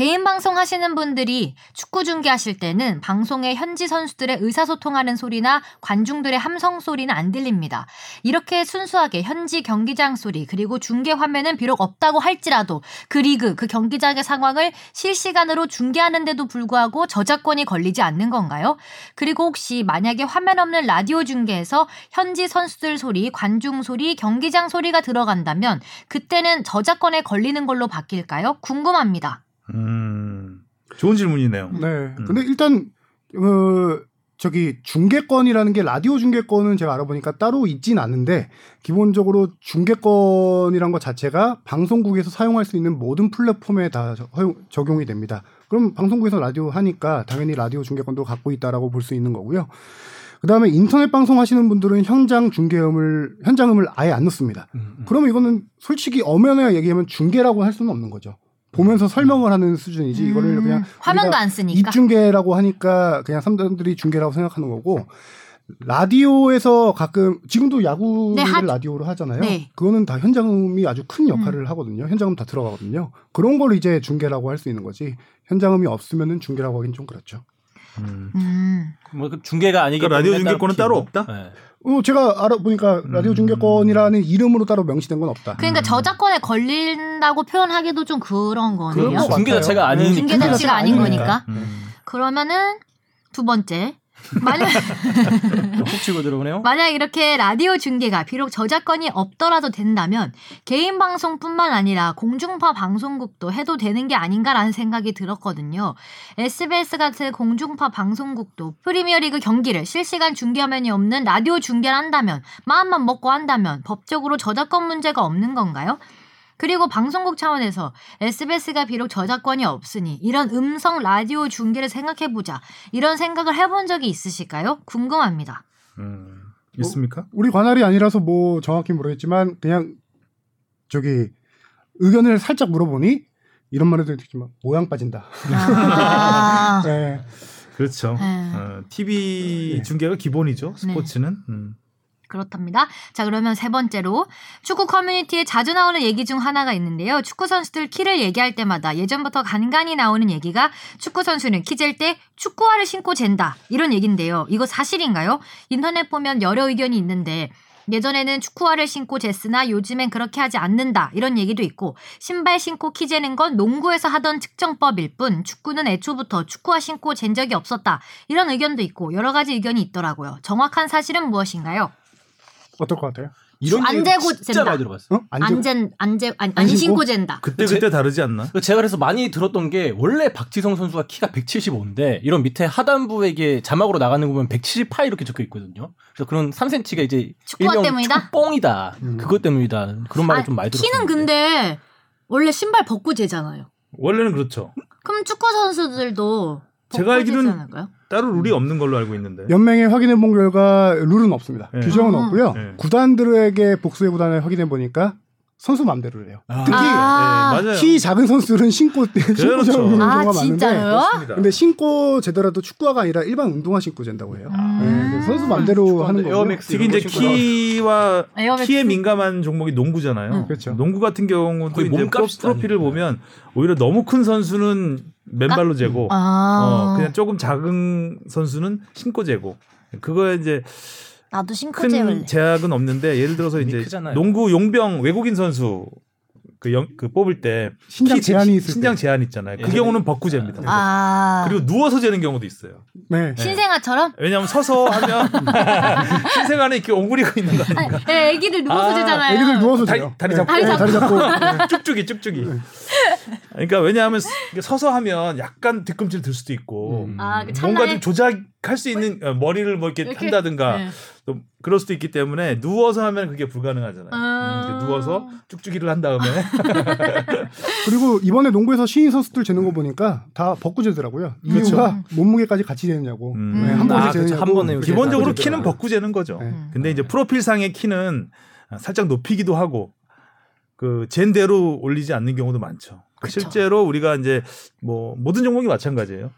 개인 방송 하시는 분들이 축구 중계하실 때는 방송의 현지 선수들의 의사소통하는 소리나 관중들의 함성 소리는 안 들립니다. 이렇게 순수하게 현지 경기장 소리 그리고 중계 화면은 비록 없다고 할지라도 그 리그 그 경기장의 상황을 실시간으로 중계하는데도 불구하고 저작권이 걸리지 않는 건가요? 그리고 혹시 만약에 화면 없는 라디오 중계에서 현지 선수들 소리, 관중 소리, 경기장 소리가 들어간다면 그때는 저작권에 걸리는 걸로 바뀔까요? 궁금합니다. 음, 좋은 질문이네요. 네. 근데 일단 어 저기 중계권이라는 게 라디오 중계권은 제가 알아보니까 따로 있진 않은데 기본적으로 중계권이란 것 자체가 방송국에서 사용할 수 있는 모든 플랫폼에 다 저- 허용- 적용이 됩니다. 그럼 방송국에서 라디오 하니까 당연히 라디오 중계권도 갖고 있다라고 볼 수 있는 거고요. 그다음에 인터넷 방송 하시는 분들은 현장 중계음을 현장음을 아예 안 넣습니다. 음, 그러면 이거는 솔직히 엄연히 얘기하면 중계라고 할 수는 없는 거죠. 보면서 설명을 하는 수준이지 이거를 음, 그냥 화면도 안 쓰니까. 입중계라고 하니까 그냥 사람들이 중계라고 생각하는 거고 라디오에서 가끔 지금도 야구를 네, 하- 라디오로 하잖아요. 네. 그거는 다 현장음이 아주 큰 역할을 하거든요. 현장음 다 들어가거든요. 그런 걸 이제 중계라고 할 수 있는 거지. 현장음이 없으면은 중계라고 하긴 좀 그렇죠. 음. 음. 뭐그 중계가 아니기 그러니까 라디오 중계권은 따로 없다? 네. 어, 제가 알아보니까 라디오 음. 중계권이라는 이름으로 따로 명시된 건 없다. 그러니까 저작권에 걸린다고 표현하기도 좀 그런 그런 거네요. 거 중계. 자체가 아닌 중계 중계 자체가 아닌. 거니까. 음. 그러면은 두 번째. 만약 훅 치고 들어오네요. 만약 이렇게 라디오 중계가 비록 저작권이 없더라도 된다면 개인 방송뿐만 아니라 공중파 방송국도 해도 되는 게 아닌가라는 생각이 들었거든요. SBS 같은 공중파 방송국도 프리미어리그 경기를 실시간 중계 화면이 없는 라디오 중계를 한다면 마음만 먹고 한다면 법적으로 저작권 문제가 없는 건가요? 그리고 방송국 차원에서 SBS가 비록 저작권이 없으니 이런 음성 라디오 중계를 생각해보자 이런 생각을 해본 적이 있으실까요? 궁금합니다. 음. 있습니까? 우리 관할이 아니라서 뭐 정확히 모르겠지만 그냥 저기 의견을 살짝 물어보니 이런 말해도 되지만 모양 빠진다. 아, 네. 그렇죠. 네. 어, TV 네. 중계가 기본이죠. 스포츠는. 음. 그렇답니다. 자, 그러면 세 번째로 축구 커뮤니티에 자주 나오는 얘기 중 하나가 있는데요. 축구 선수들 키를 얘기할 때마다 예전부터 간간히 나오는 얘기가 축구 선수는 키 잴 때 축구화를 신고 잰다. 이런 얘긴데요. 이거 사실인가요? 인터넷 보면 여러 의견이 있는데 예전에는 축구화를 신고 쟀으나 요즘엔 그렇게 하지 않는다. 이런 얘기도 있고 신발 신고 키 재는 건 농구에서 하던 측정법일 뿐 축구는 애초부터 축구화 신고 잰 적이 없었다. 이런 의견도 있고 여러 가지 의견이 있더라고요. 정확한 사실은 무엇인가요? 어떨 것 같아요? 이런 안 얘기 재고 진짜. 많이 들어봤어요. 어? 안안 재- 잰, 안 재, 안, 안안 신고? 신고 잰다. 그때 제- 그때 다르지 않나? 제가 그래서 많이 들었던 게 원래 박지성 선수가 키가 175인데 이런 밑에 하단부에 이게 자막으로 나가는 거 보면 178 이렇게 적혀 있거든요. 그래서 그런 3cm가 이제 축구화 일명 때문이다? 축구뽕이다. 음. 그것 때문이다. 그런 말을 아, 좀 많이 들었어요. 키는 근데 원래 신발 벗고 재잖아요. 원래는 그렇죠. 그럼 축구 선수들도 제가 벗고 알기로는 않을까요? 따로 룰이 없는 걸로 알고 있는데. 연맹에 확인해 본 결과 룰은 없습니다. 네. 규정은 아. 없고요. 네. 구단들에게 복수의 구단을 확인해 보니까 선수 마음대로 해요. 특히 아. 네. 키 작은 선수들은 신고 신고 그렇죠. 아, 많은데 진짜요? 그렇습니다. 근데 신고 제더라도 축구화가 아니라 일반 운동화 신고 잰다고 해요. 음. 네, 그래서 선수 마음대로 하는. 에어맥스 특히 이제. 키와 에어맥스. 키에 민감한 종목이 농구잖아요. 응. 그렇죠. 농구 같은 경우도 이제 프로, 프로필을. 보면 오히려 너무 큰 선수는 맨발로 재고 아, 어, 그냥 조금 작은 선수는 신고 재고 그거에 이제 나도 신고 큰 재볼래. 제약은 없는데 예를 들어서 이제 크잖아요. 농구 용병 외국인 선수 그, 영, 그 뽑을 때 신장 키- 제한이 있을 신장 때. 제한 있잖아요. 그 예전에- 경우는 벗고 잽니다. 아, 그리고 누워서 재는 경우도 있어요. 네. 신생아처럼? 왜냐하면 서서 하면 신생 안에 이렇게 옹그리고 있는 거 아니에요. 아니, 네, 애기들 누워서 아, 재잖아요. 애기들 누워서 다리- 돼요. 다리 네, 잡고. 네, 다리 잡고. 쭉쭉이 쭉쭉이. 그러니까 왜냐하면 서서 하면 약간 뒤꿈치를 들 수도 있고 음. 아, 그 뭔가 찬나에 좀 조작할 수 있는 어, 머리를 뭐 이렇게, 이렇게? 한다든가 네. 좀 그럴 수도 있기 때문에 누워서 하면 그게 불가능하잖아요. 아. 음, 누워서 쭉쭉이를 한 다음에 그리고 이번에 농구에서 신인 선수들 재는 거 보니까 다 벗고 재더라고요. 이유가 몸무게까지 같이 재느냐고. 음. 네, 한 번에 아. 재느냐고. 한 번에 기본적으로 키는 재는 거죠. 네. 근데 이제 프로필상의 키는 살짝 높이기도 하고 그 젠대로 올리지 않는 경우도 많죠. 실제로 우리가 이제 뭐 모든 종목이 마찬가지예요.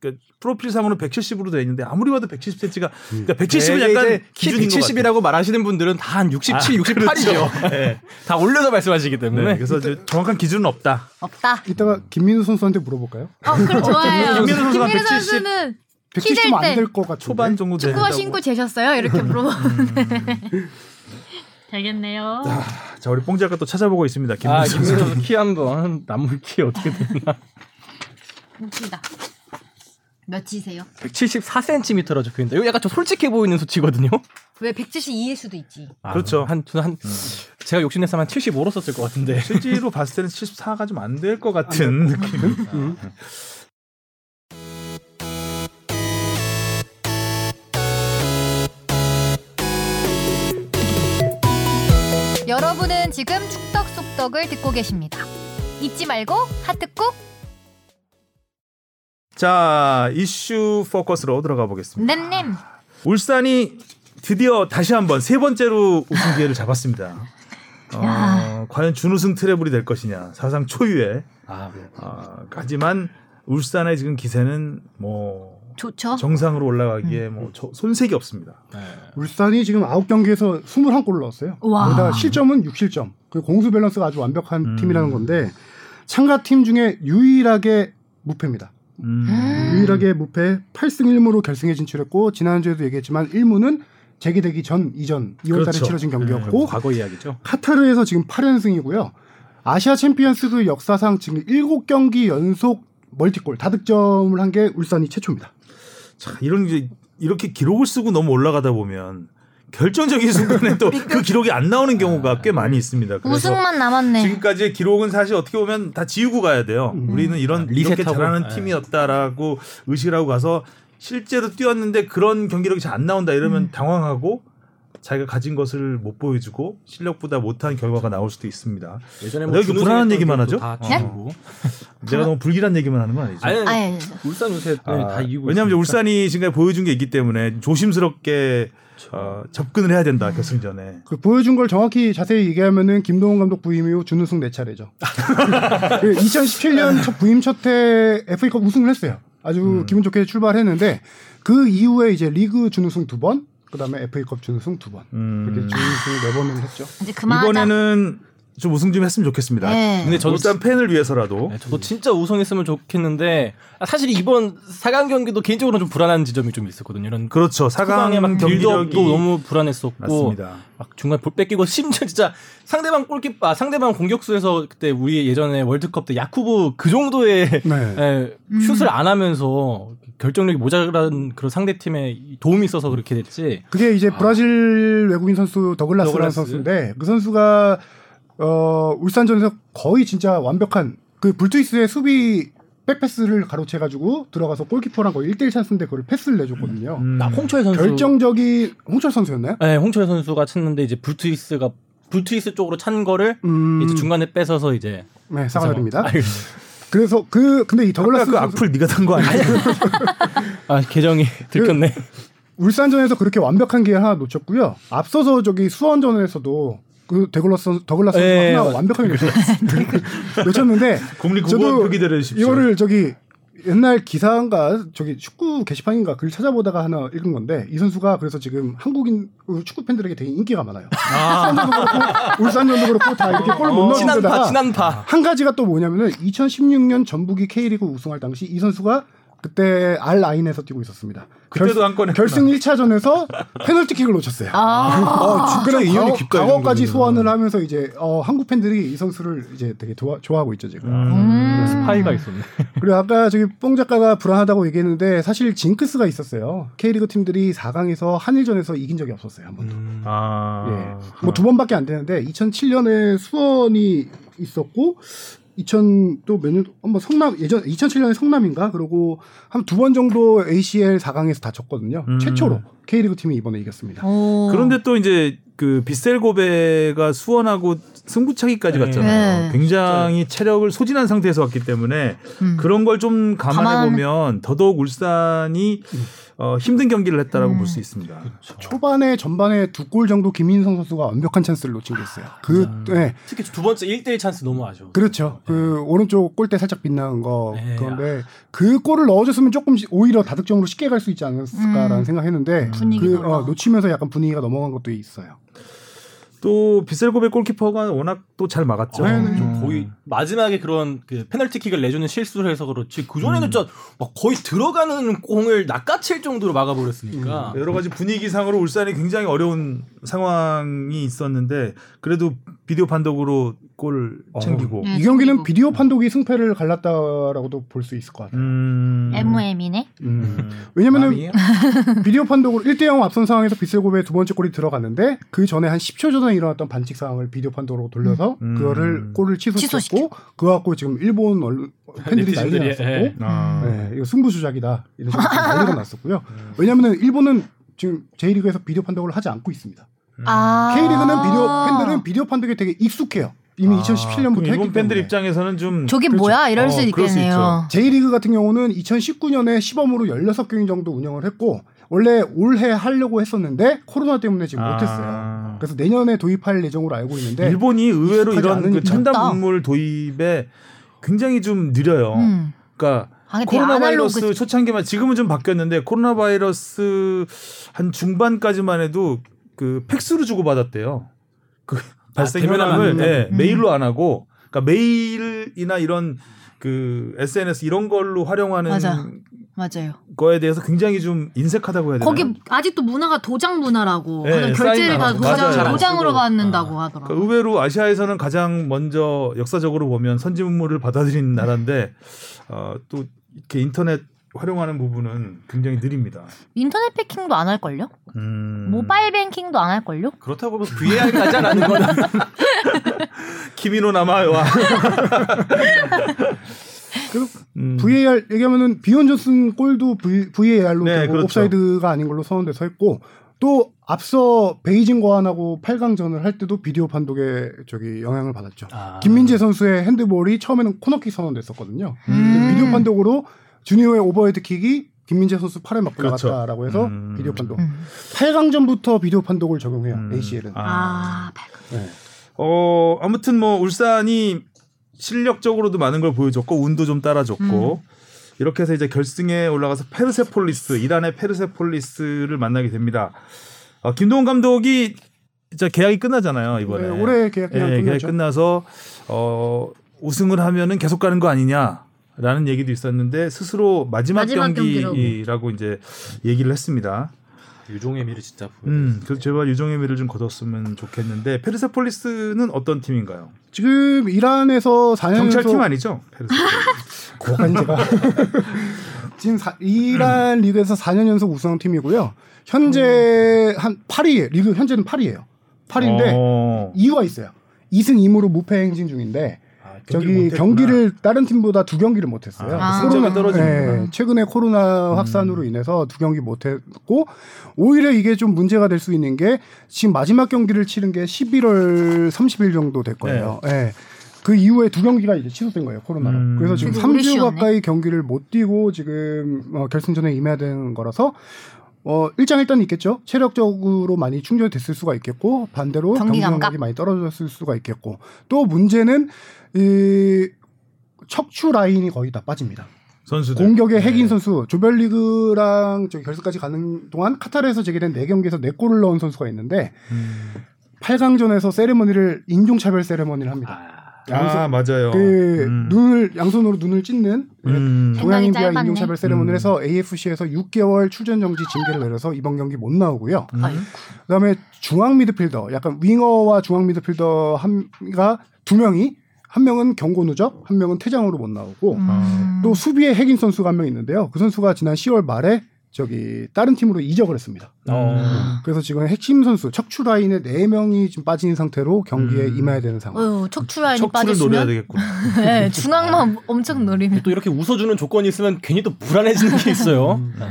그러니까 프로필상으로 170으로 돼 있는데 아무리 봐도 170cm가 그러니까 170은 되게 약간 기준인 것 같아요. 170이라고 말하시는 분들은 다 한 67, 68이죠. 네. 다 올려서 말씀하시기 때문에. 네, 그래서 이제 정확한 기준은 없다. 없다. 이따가 김민우 선수한테 물어볼까요? 어, 그럼 좋아해요. 김민우 선수가 김민우 170 선수는 170은 때안될것 같은데. 초반 정도 축구화. 신고 재셨어요? 이렇게 물어보는데. 되겠네요. 자, 우리 뽕 작가 또 찾아보고 있습니다. 김민수 아. 김민수 키 한번 남물 키 어떻게 되나? 웃기다. 몇이세요? 174cm라 적혀 있는데 이거 약간 좀 솔직해 보이는 수치거든요. 왜 172일 수도 있지. 그렇죠. 한, 저는 한 제가 욕심냈으면 한 75로 썼을 것 같은데. 실제로 봤을 때는 74가 좀 안 될 것 같은 느낌. 여러분은 지금 축덕 속덕을 듣고 계십니다. 잊지 말고 하트 꾹. 자, 이슈 포커스로 들어가 보겠습니다. nemnem. 울산이 드디어 다시 한번 세 번째로 우승 기회를 잡았습니다. 어, 과연 준우승 트래블이 될 것이냐. 사상 초유의. 아, 어, 하지만 울산의 지금 기세는 뭐 좋죠. 정상으로 올라가기에 뭐 저- 손색이 없습니다. 울산이 지금 9경기에서 21골을 넣었어요. 와. 거기다가 실점은 6실점. 그 공수 밸런스가 아주 완벽한 음. 팀이라는 건데 참가 팀 중에 유일하게 무패입니다. 음. 유일하게 무패 8승 1무로 결승에 진출했고 지난주에도 얘기했지만 1무는 재개되기 전 이전 2월달에 그렇죠. 치러진 경기였고 과거 이야기죠. 카타르에서 지금 8연승이고요. 아시아 챔피언스그 역사상 지금 7경기 연속 멀티골 다득점을 한 게 울산이 최초입니다. 자, 이런 이제 이렇게 기록을 쓰고 너무 올라가다 보면 결정적인 순간에 또 그 기록이 안 나오는 경우가 꽤 많이 있습니다. 그래서 우승만 남았네. 지금까지의 기록은 사실 어떻게 보면 다 지우고 가야 돼요. 우리는 이런 아, 이렇게 리셋하고. 잘하는 네. 팀이었다라고 의식을 하고 가서 실제로 뛰었는데 그런 경기력이 잘 안 나온다 이러면 당황하고 자기가 가진 것을 못 보여주고 실력보다 못한 결과가 나올 수도 있습니다. 예전에 내가 이거 불안한 얘기만 하죠? 다 네? 지우고. 내가 너무 불길한 얘기만 하는 건 아니죠. 아니, 아니, 아니, 울산 요새 아, 다 이기고. 왜냐하면 있으니까. 울산이 지금까지 보여준 게 있기 때문에 조심스럽게 어, 접근을 해야 된다 결승전에. 그 보여준 걸 정확히 자세히 얘기하면은 김동훈 감독 부임 이후 준우승 네 차례죠. 그 2017년 첫 부임 첫 해 FA컵 우승을 했어요. 아주 음. 기분 좋게 출발했는데 그 이후에 이제 리그 준우승 두 번, 그다음에 FA컵 준우승 두 번. 음. 이렇게 준우승 네 번을 했죠. 이제 그만하자. 이번에는 좀 우승 좀 했으면 좋겠습니다. 네. 근데 저도 울산 팬을 위해서라도 네, 저도 진짜 우승했으면 좋겠는데 아, 사실 이번 4강 경기도 개인적으로 좀 불안한 지점이 좀 있었거든요. 이런 그렇죠. 초강에 4강 막 경기력이 빌드업도 너무 불안했었고 맞습니다. 막 중간 볼 뺏기고 심지어 진짜 상대방 골키퍼 아, 상대방 공격수에서 그때 우리 예전에 월드컵 때 야쿠브 그 정도의 네. 에, 슛을 안 하면서 결정력이 모자란 그런 상대 팀에 도움이 있어서 그렇게 됐지. 그게 이제 브라질 외국인 선수 더글라스라는 더글라스. 선수인데 그 선수가 어 울산전에서 거의 진짜 완벽한 그 불투이스의 수비 백패스를 가로채 가지고 들어가서 골키퍼랑 거의 1대1 찬스인데 그걸 패스를 내줬거든요. 음. 나 홍철 선수 결정적이 홍철 선수였나요? 네, 홍철 선수가 쳤는데 이제 불트위스가 불트위스 쪽으로 찬 거를 음, 이제 중간에 뺏어서 이제 네, 사과드립니다. 그래서 그 근데 이 더글라스 그 악플 네가 단 거 아니야? 아 계정이 들켰네. 울산전에서 그렇게 완벽한 기회 하나 놓쳤고요. 앞서서 저기 수원전에서도 그 데글라스 선수, 더글라스 예, 하나 맞- 완벽하게 놓쳤- 놓쳤는데 저도. 이거를 저기 옛날 기사인가 저기 축구 게시판인가 글 찾아보다가 하나 읽은 건데 이 선수가 그래서 지금 한국인 축구 팬들에게 되게 인기가 많아요. 울산전도 그렇고 울산전도 그렇고 다 이렇게 골을 못 넣는 친한파 데다가 친한 파. 한 가지가 또 뭐냐면은 2016년 전북이 K리그 우승할 당시 이 선수가 그때 R 라인에서 뛰고 있었습니다. 그때도 한 건에 결승 1차전에서 페널티킥을 놓쳤어요. 아. 어, 그래, 인연이 깊다, 정도면. 소환을 하면서 이제 어, 한국 팬들이 이 선수를 이제 되게 좋아, 좋아하고 있죠 지금. 음. 스파이가 있었네. 그리고 아까 저기 뽕 작가가 불안하다고 얘기했는데 사실 징크스가 있었어요. K리그 팀들이 4강에서 한일전에서 이긴 적이 없었어요 한 번도. 아. 예. 뭐 두 번밖에 안 되는데 2007년에 수원이 있었고 2000 또 몇 년, 한번 성남, 예전 2007년에 성남인가? 그리고 한 두 번 정도 ACL 4강에서 다쳤거든요. 음. 최초로 K리그 팀이 이번에 이겼습니다. 오. 그런데 또 이제 그 빗셀 고베가 수원하고 승부차기까지 네. 갔잖아요. 네. 굉장히 체력을 소진한 상태에서 왔기 때문에 음. 그런 걸 좀 감안해 감안- 보면 더더욱 울산이 어, 힘든 경기를 했다라고 음. 볼수 있습니다. 초반에 전반에 두 골 정도 김인성 선수가 완벽한 찬스를 놓친 게 있어요. 그, 네. 특히 두 번째 1대1 찬스 너무 아쉬워. 그렇죠. 그 오른쪽 골대 살짝 빗나간 거 네. 그런데 그 골을 넣어줬으면 조금 씩 오히려 다득점으로 쉽게 갈 수 있지 않았을까라는 음. 생각했는데 분위기가 그 어. 놓치면서 약간 분위기가 넘어간 것도 있어요. 또 빗셀 고베 골키퍼가 워낙 또 잘 막았죠. 네, 네. 음. 거의 마지막에 그런 그 페널티킥을 내주는 실수를 해서 그렇지 그 전에는 음. 진짜 막 거의 들어가는 공을 낚아챌 정도로 막아버렸으니까 여러 가지 분위기상으로 울산이 굉장히 어려운 상황이 있었는데 그래도 비디오 판독으로 골을 챙기고 네, 이 경기는 챙기고. 비디오 판독이 승패를 갈랐다라고도 볼 수 있을 것 같아요. 음. MM이네. 음. 왜냐면은 마음이에요? 비디오 판독으로 1대 0 앞선 상황에서 빗셀고베의 두 번째 골이 들어갔는데 그 전에 한 10초 전에 일어났던 반칙 상황을 비디오 판독으로 돌려서 음. 그거를 골을 취소시켰고. 그거 갖고 지금 일본 언론 팬들이 난리 네티즌들이, 났었고 예. 아. 네, 이거 승부 조작이다 이런 난리가 났었고요. 왜냐하면 일본은 지금 J리그에서 비디오 판독을 하지 않고 있습니다. 아. K리그는 비디오 팬들은 비디오 판독에 되게 익숙해요. 이미 아, 2017년부터 그럼 했기 일본 팬들. 입장에서는 좀 저게 그렇죠. 뭐야? 이럴 어, 수 있겠네요. J리그 같은 경우는 2019년에 시범으로 16경기 정도 운영을 했고 원래 올해 하려고 했었는데 코로나 때문에 지금 아. 못했어요. 그래서 내년에 도입할 예정으로 알고 있는데 일본이 의외로 이런 그 첨단. 문물 도입에 굉장히 좀 느려요. 음. 그러니까 아, 코로나 바이러스 아날로그- 초창기만 지금은 좀 바뀌었는데 코로나 바이러스 한 중반까지만 해도 그 팩스로 주고 받았대요. 그 발생 대면하면 현황을. 예, 음. 메일로 안 하고 그러니까 메일이나 이런 그 SNS 이런 걸로 활용하는 맞아. 맞아요. 거에 대해서 굉장히 좀 인색하다고 해야 되나요? 거기 아직도 문화가 도장 문화라고 네, 하는 결제를 다. 도장, 맞아요. 도장으로 쓰고. 받는다고 그러니까 하더라고. 의외로 아시아에서는 가장 먼저 역사적으로 보면 선진문물을 받아들인 나라인데 어, 또 이렇게 인터넷 활용하는 부분은 굉장히 느립니다. 인터넷 뱅킹도 안 할걸요? 음. 모바일 뱅킹도 안 할걸요? 그렇다고 뭐 VAR 가자라는 거는 君の名は 그리고 음. VAR 얘기하면은 비욘 존슨 골도 v, VAR로 네, 그렇죠. 옵사이드가 아닌 걸로 선언돼서 했고 또 앞서 베이징 궈안하고 8강전을 할 때도 비디오 판독에 저기 영향을 받았죠. 아. 김민재 선수의 핸드볼이 처음에는 코너킥 선언됐었거든요. 음. 비디오 판독으로 주니어의 오버헤드킥이 김민재 선수 팔에 맞고 그렇죠. 나갔다라고 해서 음. 비디오 판독. 음. 8강전부터 비디오 판독을 적용해요. 음. ACL은. 아, 네. 어 아무튼 뭐 울산이 실력적으로도 많은 걸 보여줬고 운도 좀 따라줬고 이렇게 해서 이제 결승에 올라가서 페르세폴리스 이란의 페르세폴리스를 만나게 됩니다. 어, 김동훈 감독이 진짜 계약이 끝나잖아요 이번에. 네, 올해 계약 예, 계약. 끝나서 어, 우승을 하면은 계속 가는 거 아니냐 라는 얘기도 있었는데 스스로 마지막, 마지막 경기라고 이제 얘기를 했습니다. 유종의 미를 진짜 보여. 음, 그래서 제발 유종의 미를 좀 거뒀으면 좋겠는데 페르세폴리스는 어떤 팀인가요? 지금 이란에서 4년 경찰팀 연속 아니죠? 페르세폴리스. 고간제가 지금 사- 이란 리그에서 4년 연속 우승한 팀이고요. 현재 한 8위 리그 현재는 8위예요. 8위인데 어. 이유가 있어요. 2승 2무로 무패 행진 중인데 아, 저기. 경기를 다른 팀보다 두 경기를 못했어요. 아, 아. 승점이 코로나- 떨어지는구나. 네, 최근에 코로나 확산으로 인해서 두 경기 못했고 오히려 이게 좀 문제가 될 수 있는 게 지금 마지막 경기를 치른 게 11월 30일 정도 될 거예요. 네. 그 이후에 두 경기가 이제 취소된 거예요 코로나로. 음. 그래서 지금 되게 오래 3주 쉬었네. 가까이 경기를 못 뛰고 지금 어, 결승전에 임해야 되는 거라서 어 일장 일단 있겠죠. 체력적으로 많이 충전됐을 수가 있겠고 반대로 경기 경기 감각. 감각이 많이 떨어졌을 수가 있겠고 또 문제는 이 척추 라인이 거의 다 빠집니다. 선수들 공격의 네. 핵인 선수 조별리그랑 저기 결승까지 가는 동안 카타르에서 제기된 4경기에서 4골을 넣은 선수가 있는데 음. 8강전에서 세레머니를 인종차별 세레머니를 합니다. 아 맞아요. 그 음. 눈을 양손으로 눈을 찢는 음. 생각이 동양인 비하. 인종차별 세레머니를 음. 해서 AFC에서 6개월 출전 정지 징계를 내려서 이번 경기 못 나오고요. 음. 그다음에 중앙 미드필더 약간 윙어와 중앙 미드필더 한가 두 명이 한 명은 경고 누적, 한 명은 퇴장으로 못 나오고 음. 또 수비에 핵인 선수가 한 명 있는데요. 그 선수가 지난 10월 말에 저기 다른 팀으로 이적을 했습니다. 어. 그래서 지금 핵심 선수 척추 라인에 네 명이 지금 빠진 상태로 경기에 음. 임해야 되는 상황. 어휴, 척추 라인이 척추를 노려야 빠졌으면 되겠구나. 네, 중앙만 엄청 노리면 또 이렇게 웃어주는 조건이 있으면 괜히 또 불안해지는 게 있어요. 네.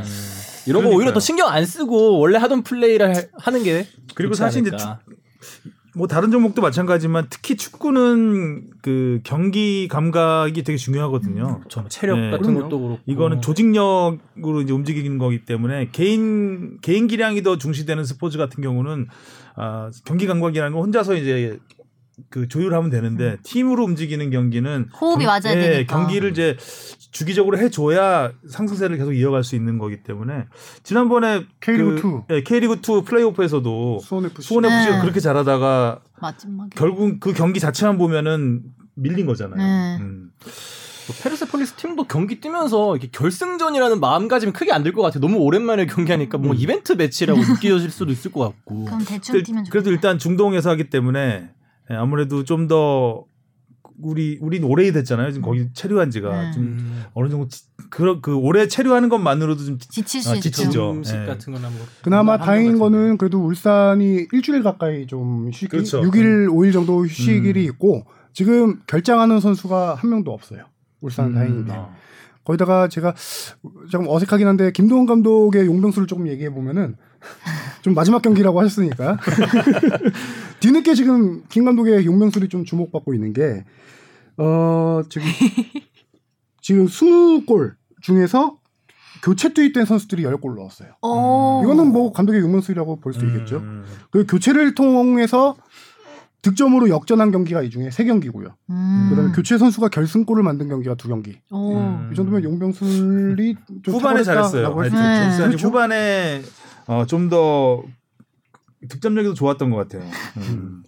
이런 거 오히려 그러니까요. 더 신경 안 쓰고 원래 하던 플레이를 하- 하는 게 그리고 사실 이제 않을까. 뭐 다른 종목도 마찬가지지만 특히 축구는 그 경기 감각이 되게 중요하거든요. 저 체력 네. 같은 것도 그렇고 이거는 조직력으로 이제 움직이는 거기 때문에 개인 개인 기량이 더 중시되는 스포츠 같은 경우는 아, 경기 감각이라는 건 혼자서 이제 그 조율하면 되는데 팀으로 움직이는 경기는 호흡이 맞아야 되니까. 경기를 이제 주기적으로 해줘야 상승세를 계속 이어갈 수 있는 거기 때문에 지난번에 K리그 그, 예, K리그 2 플레이오프에서도 수원 FC. 수원 FC가 네. 그렇게 잘하다가 마지막에 결국 그 경기 자체만 보면은 밀린 거잖아요. 네. 음. 뭐 페르세폴리스 팀도 경기 뛰면서 이렇게 결승전이라는 마음가짐이 크게 안 들 것 같아요. 너무 오랜만에 경기하니까 뭐 이벤트 매치라고 느껴질 수도 있을 것 같고. 그럼 대충 그- 뛰면 좋겠다. 그래도 일단 중동에서 하기 때문에 예, 아무래도 좀 더 우리 우린 오래 됐잖아요. 지금 거기 체류한 지가 네. 좀 음. 어느 정도 지- 그, 그 오래 체류하는 것만으로도 좀 지칠 수 아, 있죠. 지치죠. 음식 예. 같은 거나 뭐 그나마 다행인. 거는 그래도 울산이 일주일 가까이 좀 휴식이 그렇죠. 6일 5일 정도 휴식일이 음. 있고 지금 결장하는 선수가 한 명도 없어요. 울산 음. 다행인데. 아. 거기다가 제가 좀 어색하긴 한데 김동원 감독의 용병수를 조금 얘기해 보면은 좀 마지막 경기라고 하셨으니까 뒤늦게 지금 김 감독의 용병술이 좀 주목받고 있는 게 어, 지금 지금 20골 중에서 교체 투입된 선수들이 10골 넣었어요. 오. 이거는 뭐 감독의 용병술이라고 볼 수 있겠죠. 음. 그 교체를 통해서 득점으로 역전한 경기가 이 중에 세 경기고요. 음. 그다음에 교체 선수가 결승골을 만든 경기가 두 경기. 오. 음. 이 정도면 용병술이 좀 후반에 잘했어요. 네. 울산이 그렇죠. 후반에 어, 좀 더 득점력이 더 좋았던 것 같아요. 음.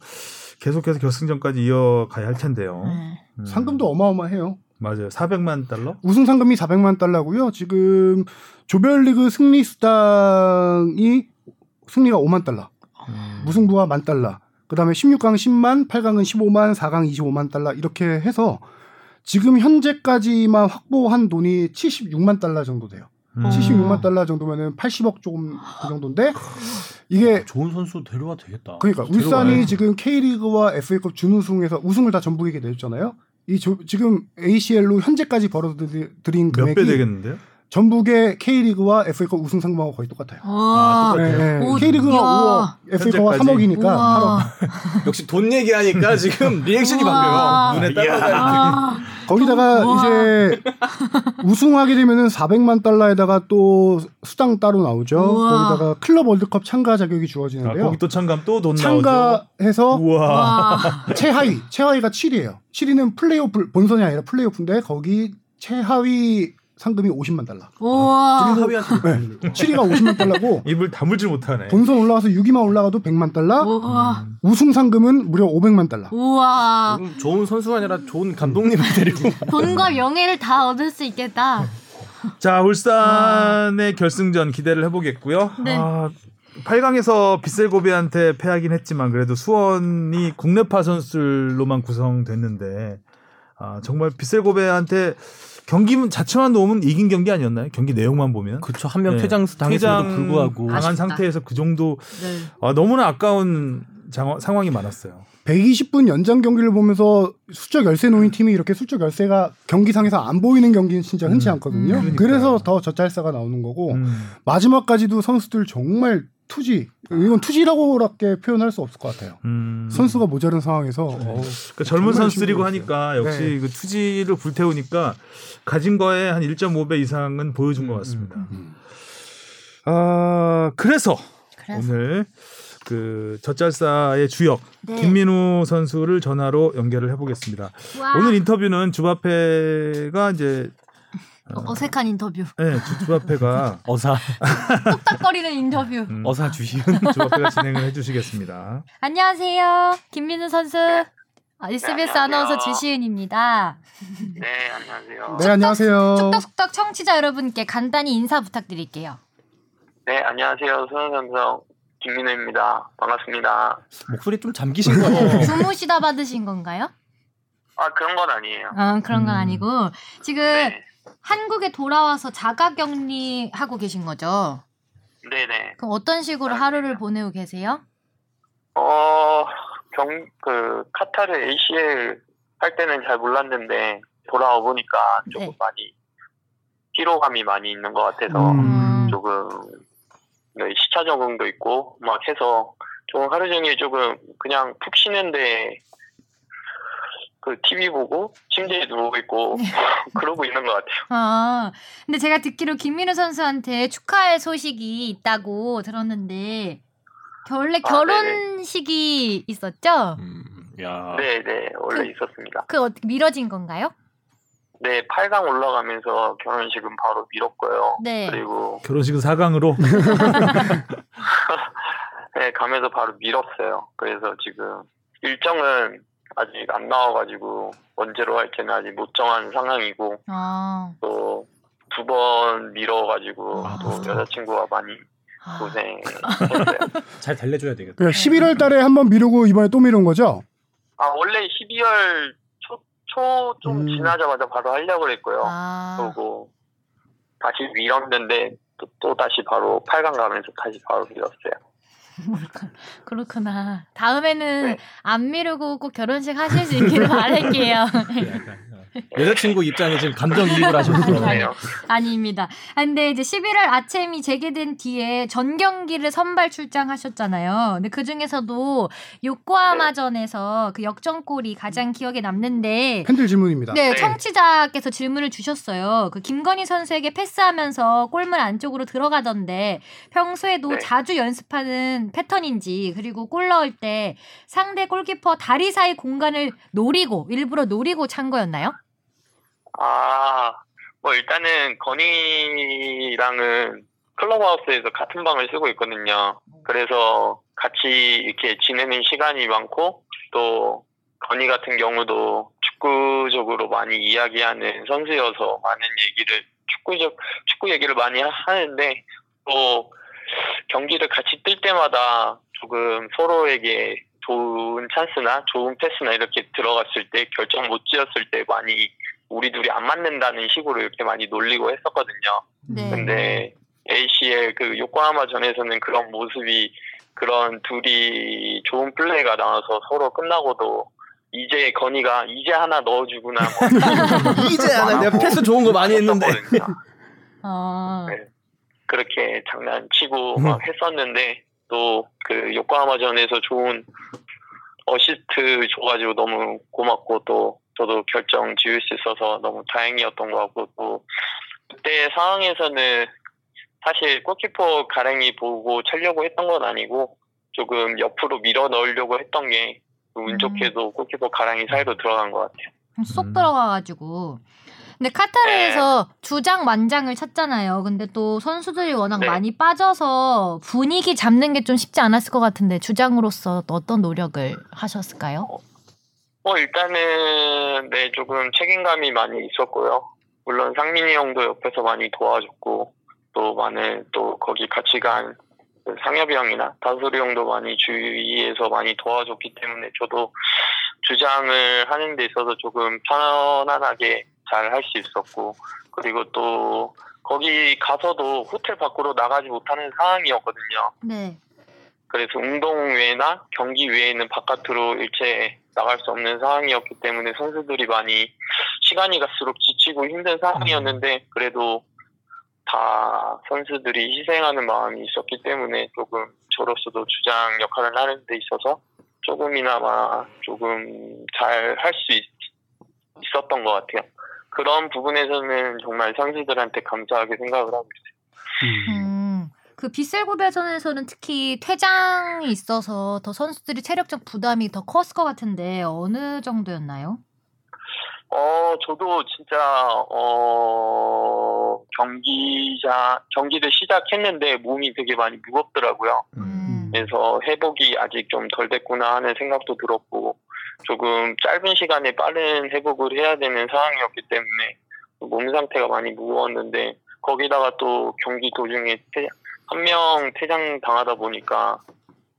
계속해서 결승전까지 이어가야 할 텐데요. 네. 음. 상금도 어마어마해요. 맞아요. 400만 달러? 우승 상금이 400만 달러고요. 지금 조별리그 승리 수당이 승리가 5만 달러, 음. 무승부가 만 달러. 그다음에 16강 10만, 8강은 15만, 4강 25만 달러 이렇게 해서 지금 현재까지만 확보한 돈이 76만 달러 정도 돼요. 음. 76만 달러 정도면은 80억 조금 그 정도인데 이게 좋은 선수 데려와 되겠다. 그러니까 울산이 데려와요. 지금 K리그와 FA컵 준우승에서 우승을 다 전북에게 내줬잖아요. 이 조- 지금 ACL로 현재까지 벌어들인 몇배 금액이 되겠는데요? 전북의 K리그와 FA컵 우승 상금하고 거의 똑같아요. 와. 똑같아요. 예, 예. 오, K리그가 이야. 5억, FA컵가 현재까지. 3억이니까 8억. 우와. 역시 돈 얘기하니까 지금 리액션이. 바뀌어요. 눈에 따라가. 아. 거기다가 우와. 이제 우승하게 되면은 400만 달러에다가 또 수당 따로 나오죠. 우와. 거기다가 클럽 월드컵 참가 자격이 아, 주어지는데요. 거기 또 참가하면 또돈 나오죠. 참가해서 우와. 와. 최하위, 최하위가 7위예요. 7위는 플레이오프 본선이 아니라 플레이오프인데 거기 최하위 상금이 50만 달러. 네. 7위가 50만 달러고 입을 다물질 못하네. 본선 올라가서 6위만 올라가도 100만 달러, 우와. 우승 상금은 무려 500만 달러. 우와. 음, 좋은 선수가 아니라 좋은 감독님을 데리고 돈과 명예를 다 얻을 수 있겠다. 자, 울산의 결승전 기대를 해 보겠고요. 네. 아, 8강에서 빗셀고비한테 패하긴 했지만 그래도 수원이 국내파 선수들로만 구성됐는데 아, 정말 빗셀고비한테 경기 자체만 놓으면 이긴 경기 아니었나요? 경기 내용만 보면 그쵸 한명 네. 퇴장 당했음에도 퇴장 불구하고 당한 아쉽다. 상태에서 그 정도 네. 아, 너무나 아까운 장어- 상황이 많았어요. 120분 연장 경기를 보면서 수적 열세 놓인 팀이 이렇게 수적 열세가 경기상에서 안 보이는 경기는 진짜 흔치 음, 않거든요. 그러니까요. 그래서 더 젖잘싸가 나오는 거고 음. 마지막까지도 선수들 정말 투지 이건 투지라고밖에 표현할 수 없을 것 같아요. 음. 선수가 모자른 상황에서 어우, 그러니까 젊은 선수들이고 하니까 역시 네. 그 투지를 불태우니까 가진 거에 한 1.5배 이상은 보여준 것 같습니다. 아 그래서, 그래서. 오늘 그 젖잘싸의 주역 네. 김민우 선수를 전화로 연결을 해보겠습니다. 와. 오늘 인터뷰는 주바페가 이제 어, 어색한 인터뷰. 네, 주- 주바페가 어사 뚝딱거리는 인터뷰. 음, 어사 주시은 주바페가 진행을 해주시겠습니다. 안녕하세요. 김민우 선수. 아, SBS 네, 아나운서 안녕하세요. 주시은입니다. 네, 안녕하세요. 네 안녕하세요. 뚝딱뚝딱 청취자 여러분께 간단히 인사 부탁드릴게요. 네, 안녕하세요. 수원삼성 김민우입니다. 반갑습니다. 목소리 좀 잠기신 거 같아요. 주무시다 받으신 건가요? 아, 그런 건 아니에요. 아, 그런 건 음. 아니고 지금 네. 한국에 돌아와서 자가 격리 하고 계신 거죠? 네네. 그럼 어떤 식으로 하루를 보내고 계세요? 어, 경, 그, 카타르 ACL 할 때는 잘 몰랐는데, 돌아와 보니까 조금 네. 많이, 피로감이 많이 있는 것 같아서, 음. 조금, 네, 시차 적응도 있고, 막 해서, 조금 하루 종일 조금, 그냥 푹 쉬는데, 그, TV 보고, 침대에 누워 있고, 그러고 있는 것 같아요. 아, 근데 제가 듣기로 김민우 선수한테 축하할 소식이 있다고 들었는데, 원래 아, 결혼식이 있었죠? 음, 야. 네 네, 원래 그- 있었습니다. 그 어떻게 미뤄진 건가요? 네, 8강 올라가면서 결혼식은 바로 미뤘고요. 네. 그리고, 결혼식은 4강으로 네, 가면서 바로 밀었어요. 그래서 지금 일정은 아직 안 나와가지고 언제로 할지는 아직 못 정한 상황이고 아, 또두번 밀어가지고 아, 또. 여자친구가 많이 아. 고생했어요. 잘 달래줘야 되겠다. 그러니까 11월 달에 한번 미루고 이번에 또 미룬 거죠? 아 원래 12월 초초좀 음. 지나자마자 바로 하려고 그랬고요. 아, 그리고 다시 밀었는데 또, 또 다시 바로 8강 가면서 다시 바로 밀었어요. 그렇구나. 다음에는 네. 안 미루고 꼭 결혼식 하실 수 있기를 바랄게요. 여자친구 입장에 지금 감정이입을 하셨어요. 아닙니다. 아, 근데 이제 11월 아침이 재개된 뒤에 전 경기를 선발 출장하셨잖아요. 근데 그 중에서도 요코하마전에서 그 역전골이 가장 기억에 남는데 팬들 질문입니다. 네, 네. 청취자께서 질문을 주셨어요. 그 김건희 선수에게 패스하면서 골문 안쪽으로 들어가던데 평소에도 네. 자주 연습하는 패턴인지 그리고 골 넣을 때 상대 골키퍼 다리 사이 공간을 노리고 일부러 노리고 찬 거였나요? 아, 뭐 일단은 건이랑은 클럽하우스에서 같은 방을 쓰고 있거든요. 그래서 같이 이렇게 지내는 시간이 많고 또 건이 같은 경우도 축구적으로 많이 이야기하는 선수여서 많은 얘기를 축구적 축구 얘기를 많이 하- 하는데 또 경기를 같이 뛸 때마다 조금 서로에게 좋은 찬스나 좋은 패스나 이렇게 들어갔을 때 결정 못 지었을 때 많이 우리 둘이 안 맞는다는 식으로 이렇게 많이 놀리고 했었거든요. 네. 근데 ACL 그 요코하마 전에서는 그런 모습이 그런 둘이 좋은 플레이가 나와서 서로 끝나고도 이제 건이가 이제 하나 넣어주구나 뭐 이제 하나 내가 패스 좋은 거 많이 했는데. 어, 네. 그렇게 장난치고 막 했었는데 또 그 요코하마전에서 좋은 어시스트 줘가지고 너무 고맙고 또 저도 결정 지을 수 있어서 너무 다행이었던 것 같고 또 그때 상황에서는 사실 골키퍼 가랭이 보고 차려고 했던 건 아니고 조금 옆으로 밀어 넣으려고 했던 게 운 좋게도 골키퍼 가랑이 사이로 들어간 것 같아요. 쏙 음. 들어가가지고. 근데 카타르에서 주장 완장을 찼잖아요. 근데 또 선수들이 워낙 네. 많이 빠져서 분위기 잡는 게 좀 쉽지 않았을 것 같은데 주장으로서 또 어떤 노력을 하셨을까요? 어, 일단은, 네, 조금 책임감이 많이 있었고요. 물론 상민이 형도 옆에서 많이 도와줬고, 또 많은, 또 거기 같이 간그 상엽이 형이나 다솔이 형도 많이 주위에서 많이 도와줬기 때문에 저도 주장을 하는 데 있어서 조금 편안하게 잘 할 수 있었고, 그리고 또 거기 가서도 호텔 밖으로 나가지 못하는 상황이었거든요. 네. 그래서 운동 외나 경기 외에는 바깥으로 일체 나갈 수 없는 상황이었기 때문에 선수들이 많이 시간이 갈수록 지치고 힘든 상황이었는데 그래도 다 선수들이 희생하는 마음이 있었기 때문에 조금 저로서도 주장 역할을 하는 데 있어서 조금이나마 조금 잘 할 수 있었던 것 같아요. 그런 부분에서는 정말 선수들한테 감사하게 생각을 하고 있어요. 음, 그 빗셀고 배전에서는 특히 퇴장이 있어서 더 선수들이 체력적 부담이 더 컸을 것 같은데 어느 정도였나요? 어, 저도 진짜, 어, 경기자, 경기를 시작했는데 몸이 되게 많이 무겁더라고요. 음. 그래서 회복이 아직 좀 덜 됐구나 하는 생각도 들었고, 조금 짧은 시간에 빠른 회복을 해야 되는 상황이었기 때문에 몸 상태가 많이 무거웠는데, 거기다가 또 경기 도중에 한 명 퇴장 당하다 보니까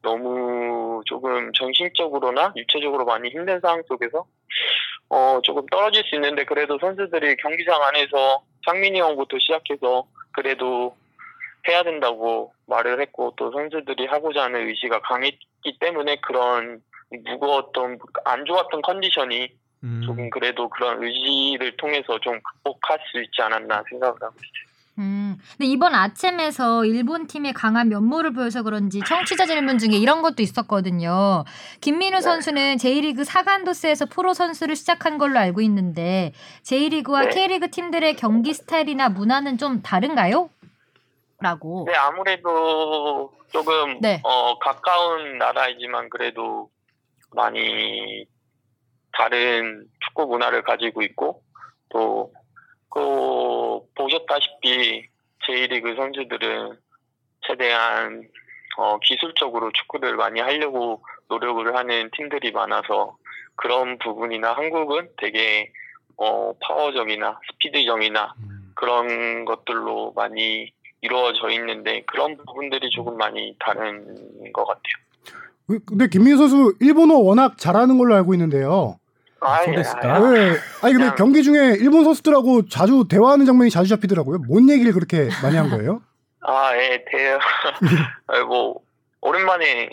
너무 조금 정신적으로나 육체적으로 많이 힘든 상황 속에서 어, 조금 떨어질 수 있는데 그래도 선수들이 경기장 안에서 상민이 형부터 시작해서 그래도 해야 된다고 말을 했고 또 선수들이 하고자 하는 의지가 강했기 때문에 그런 무거웠던 안 좋았던 컨디션이 음. 조금 그래도 그런 의지를 통해서 좀 극복할 수 있지 않았나 생각을 하고 있어요. 음. 근데 이번 아챔에서 일본 팀의 강한 면모를 보여서 그런지 청취자 질문 중에 이런 것도 있었거든요. 김민우 네. 선수는 J리그 사간도스에서 프로 선수를 시작한 걸로 알고 있는데 J리그와 네. K리그 팀들의 경기 스타일이나 문화는 좀 다른가요? 라고. 네, 아무래도 조금 네. 어, 가까운 나라이지만 그래도 많이 다른 축구 문화를 가지고 있고 또 그 보셨다시피 J리그 선수들은 최대한 어, 기술적으로 축구를 많이 하려고 노력을 하는 팀들이 많아서 그런 부분이나 한국은 되게 어, 파워적이나 스피드적이나 음. 그런 것들로 많이 이루어져 있는데 그런 부분들이 조금 많이 다른 것 같아요. 그- 근데 김민우 선수 일본어 워낙 잘하는 걸로 알고 있는데요. 아, 예? 아, 네. 아니 근데 그냥- 경기 중에 일본 선수들하고 자주 대화하는 장면이 자주 잡히더라고요. 뭔 얘기를 그렇게 많이 한 거예요? 아, 예, 대, 아, 뭐 오랜만에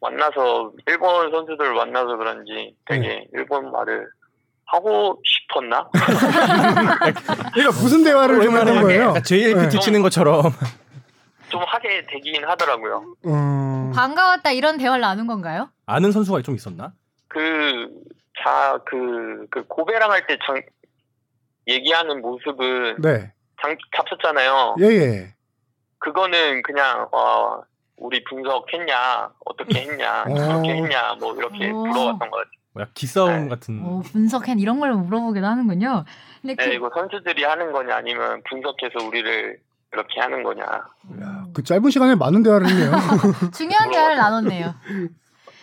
만나서 일본 선수들 만나서 그런지 되게 일본 말을 하고 싶었나? 그러니까 무슨 대화를 좀 했던 거예요? JLPT 네. 치는 것처럼 좀 하게 되긴 하더라고요. 음, 반가웠다 이런 대화를 나눈 건가요? 아는 선수가 좀 있었나? 그, 자, 그, 그 고배랑 할 때 얘기하는 모습은 네. 장, 잡혔잖아요. 예, 예. 그거는 그냥 어, 우리 분석했냐 어떻게 했냐 어. 어떻게 했냐 뭐 이렇게 오. 물어봤던 것 같아요. 뭐야 기싸움 네. 같은 오, 분석한 이런 걸 물어보기도 하는군요. 근데 그, 네, 이거 선수들이 하는 거냐 아니면 분석해서 우리를 이렇게 하는 거냐. 음, 그 짧은 시간에 많은 대화를 했네요. 중요한 대화를 나눴네요.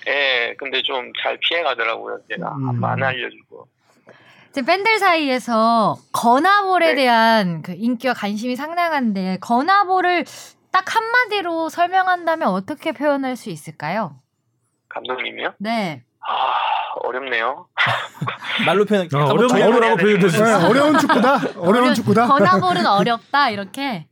예, 근데 좀 잘 피해가더라고요. 제가 음. 안 알려주고. 지금 팬들 사이에서 건아볼에 네. 대한 그 인기와 관심이 상당한데 건아볼을 딱 한마디로 설명한다면 어떻게 표현할 수 있을까요? 감독님이요? 네. 아 어렵네요. 말로 표현 아, 어려운 어려라고 표현될 수 네, 있어. 어려운 축구다. 어려운 축구다. 건아볼은 어렵다 이렇게.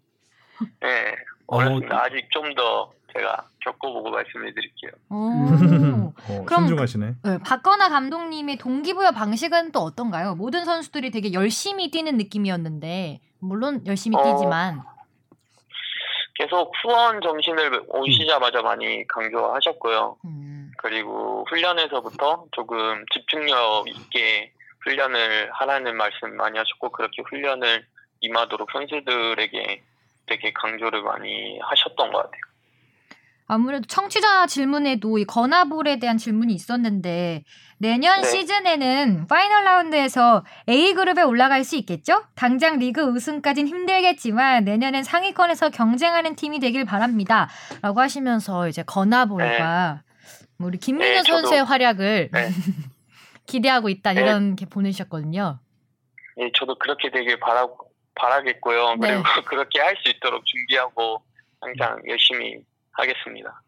예, 어렵습니다. 아직 좀 더 제가 겪어보고 말씀을 드릴게요. 오. 어, 그럼 신중하시네. 네, 박건아 감독님의 동기부여 방식은 또 어떤가요? 모든 선수들이 되게 열심히 뛰는 느낌이었는데 물론 열심히 어. 뛰지만 계속 후원 정신을 오시자마자 많이 강조하셨고요. 음, 그리고 훈련에서부터 조금 집중력 있게 훈련을 하라는 말씀 많이 하셨고 그렇게 훈련을 임하도록 선수들에게 되게 강조를 많이 하셨던 것 같아요. 아무래도 청취자 질문에도 이 건하볼에 대한 질문이 있었는데 내년 네. 시즌에는 파이널 라운드에서 A 그룹에 올라갈 수 있겠죠? 당장 리그 우승까진 힘들겠지만 내년엔 상위권에서 경쟁하는 팀이 되길 바랍니다.라고 하시면서 이제 건하볼과 우리 김민호 네, 선수의 활약을 네. 기대하고 있다 네. 이런 게 보내주셨거든요. 예, 저도 그렇게 되길 바라, 바라겠고요. 네. 그리고 그렇게 할 수 있도록 준비하고 항상 열심히 하겠습니다.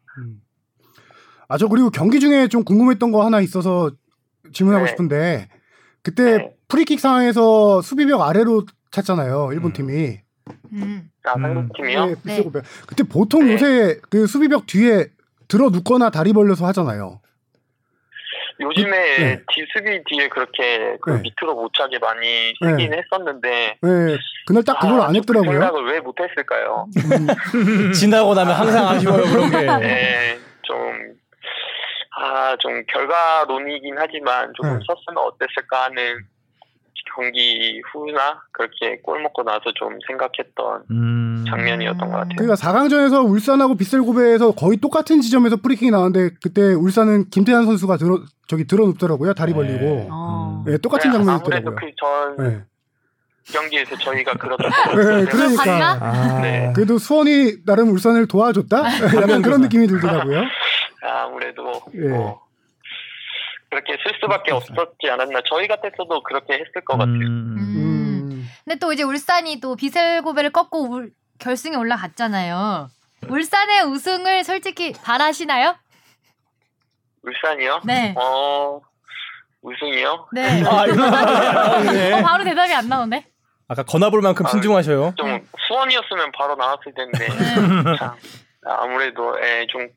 아, 저 그리고 경기 중에 좀 궁금했던 거 하나 있어서 질문하고 네. 싶은데 그때 네. 프리킥 상황에서 수비벽 아래로 찼잖아요. 일본 음. 팀이. 음. 아, 음. 상대팀이요? 네, 비스고베. 그때 보통 네. 요새 그 수비벽 뒤에 들어 눕거나 다리 벌려서 하잖아요. 요즘에 네. 뒤 수비 뒤에 그렇게 그 네. 밑으로 못 차게 많이 쓰긴 했었는데 네, 그날 딱 그걸 아, 안그 했더라고요. 생각을 왜 못 했을까요? 음, 지나고 나면 항상 아쉬워요 그런 게. 네, 좀, 아, 좀 결과론이긴 하지만 조금 네. 썼으면 어땠을까 하는 경기 후나 그렇게 골 먹고 나서 좀 생각했던 음. 장면이었던 것 같아요. 그러니까 4강전에서 울산하고 빗셀고베에서 거의 똑같은 지점에서 프리킥이 나왔는데 그때 울산은 김태환 선수가 들어 저기 들어 눕더라고요. 다리 벌리고. 어. 네, 똑같은 네, 장면이었더라고요. 아무래도 그전 네. 경기에서 저희가 그렇게 네, 그러니까. 봤나? 아. 네. 그래도 수원이 나름 울산을 도와줬다? 약간 그런 느낌이 들더라고요. 아무래도 예. 뭐 그렇게 쓸 수밖에 없었지 않았나. 저희 같았어도 그렇게 했을 것 같아요. 음. 음. 근데 또 이제 울산이 또 비셀고베를 꺾고 울- 결승에 올라갔잖아요. 울산의 우승을 솔직히 바라시나요? 울산이요? 네. 어 우승이요? 네. 아, 네. 어, 바로 대답이 안 나오네. 아까 건아볼 만큼 아, 신중하셔요. 좀 수원이었으면 바로 나왔을 텐데 참, 아무래도 예, 좀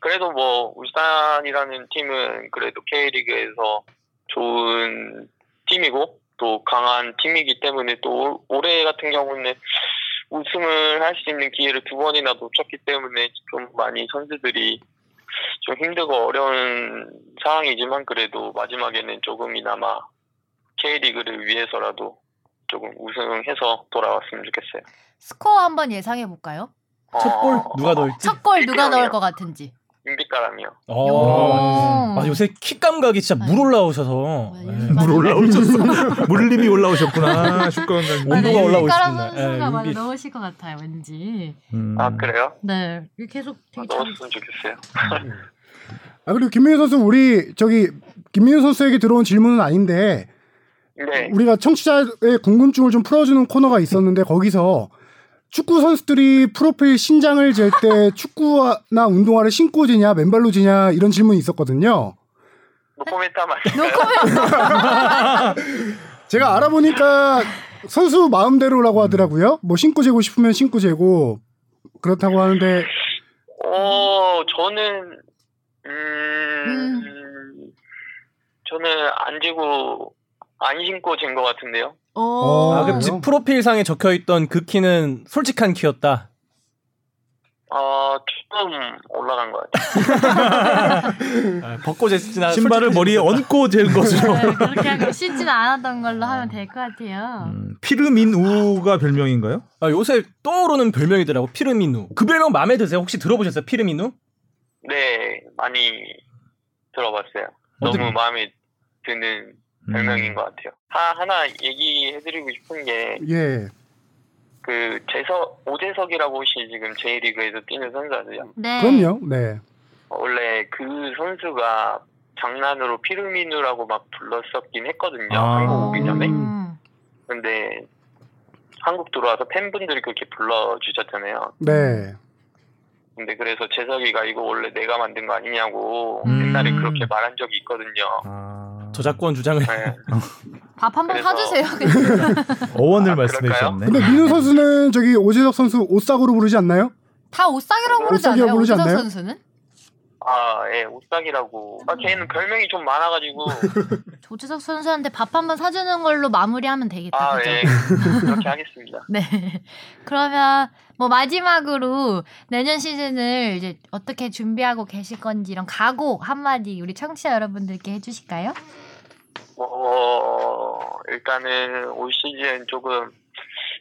그래도 뭐 울산이라는 팀은 그래도 K리그에서 좋은 팀이고 또 강한 팀이기 때문에 또 올- 올해 같은 경우는 우승을 할 수 있는 기회를 두 번이나 놓쳤기 때문에 좀 많이 선수들이 좀 힘들고 어려운 상황이지만 그래도 마지막에는 조금이나마 K리그를 위해서라도 조금 우승해서 돌아왔으면 좋겠어요. 스코어 한번 예상해 볼까요? 첫 골 누가 넣을지. 첫 골 누가. 넣을 것 같은지. 윤빛가람이요. 어. 오. 아, 요새 키 감각이 진짜 물 올라오셔서. 아, 예. 요즘 물 올라오셨어. 물님이 올라오셨구나. 슈가원장님. 온도가 올라오고 까라는 있습니다. 예, 선수가 많이 윤빛. 넣으실 것 같아요, 왠지. 음. 아 그래요? 네, 계속 되게 잘. 넣었으면 좋겠어요. 아 그리고 김민우 선수 우리 저기 김민우 선수에게 들어온 질문은 아닌데 네. 우리가 청취자의 궁금증을 좀 풀어주는 코너가 있었는데 거기서 축구 선수들이 프로필 신장을 잴 때 축구나 운동화를 신고 지냐 맨발로 지냐 이런 질문이 있었거든요. 노코멘트 말. 제가 알아보니까 선수 마음대로라고 하더라고요. 뭐 신고 재고 싶으면 신고 재고 그렇다고 하는데 어 저는 음, 저는 안 지고 안 신고 잰 것 같은데요. 오. 아, 그럼? 지- 프로필상에 적혀 있던 그 키는 솔직한 키였다. 어 조금 올라간 것 같아요. 아, 벗고 쟀으나 신발을 머리에 얹고 잰 것으로. 네, 그렇게 하고 신지는 않았던 걸로 하면 될 것 같아요. 음, 피르민우가 별명인가요? 아, 요새 떠오르는 별명이더라고 피르미누. 그 별명 마음에 드세요? 혹시 들어보셨어요? 피르미누? 네 많이 들어봤어요. 너무 마음에 드는 별명인 것 같아요. 하, 하나 얘기해드리고 싶은 게 예. 그 재석 오재석이라고 혹시 지금 J리그에서 뛰는 선수 아세요? 네. 그럼요. 네. 원래 그 선수가 장난으로 피르미누라고 막 불렀었긴 했거든요. 아. 한국 오기 전에. 음. 근데 한국 들어와서 팬분들이 그렇게 불러주셨잖아요. 네. 근데 그래서 재석이가 이거 원래 내가 만든 거 아니냐고 음. 옛날에 그렇게 말한 적이 있거든요. 아, 저작권 주장을 네. 밥 한번 그래서- 사주세요. 어원을 아, 말씀해 그럴까요? 주셨네. 근데 민우 선수는 저기 오재석 선수 오싹으로 부르지 않나요? 다 옷싸기라고 부르지 옷싸기라고 않아요? 부르지 오지석 않나요? 선수는? 아, 예, 옷삭이라고. 아, 걔는 별명이 좀 많아가지고. 오지석 선수한테 밥 한번 사주는 걸로 마무리하면 되겠다. 아, 그죠? 예. 그렇게 하겠습니다. 네. 그러면 뭐 마지막으로 내년 시즌을 이제 어떻게 준비하고 계실 건지 이런 각오 한마디 우리 청취자 여러분들께 해주실까요? 어, 일단은 올 시즌 조금,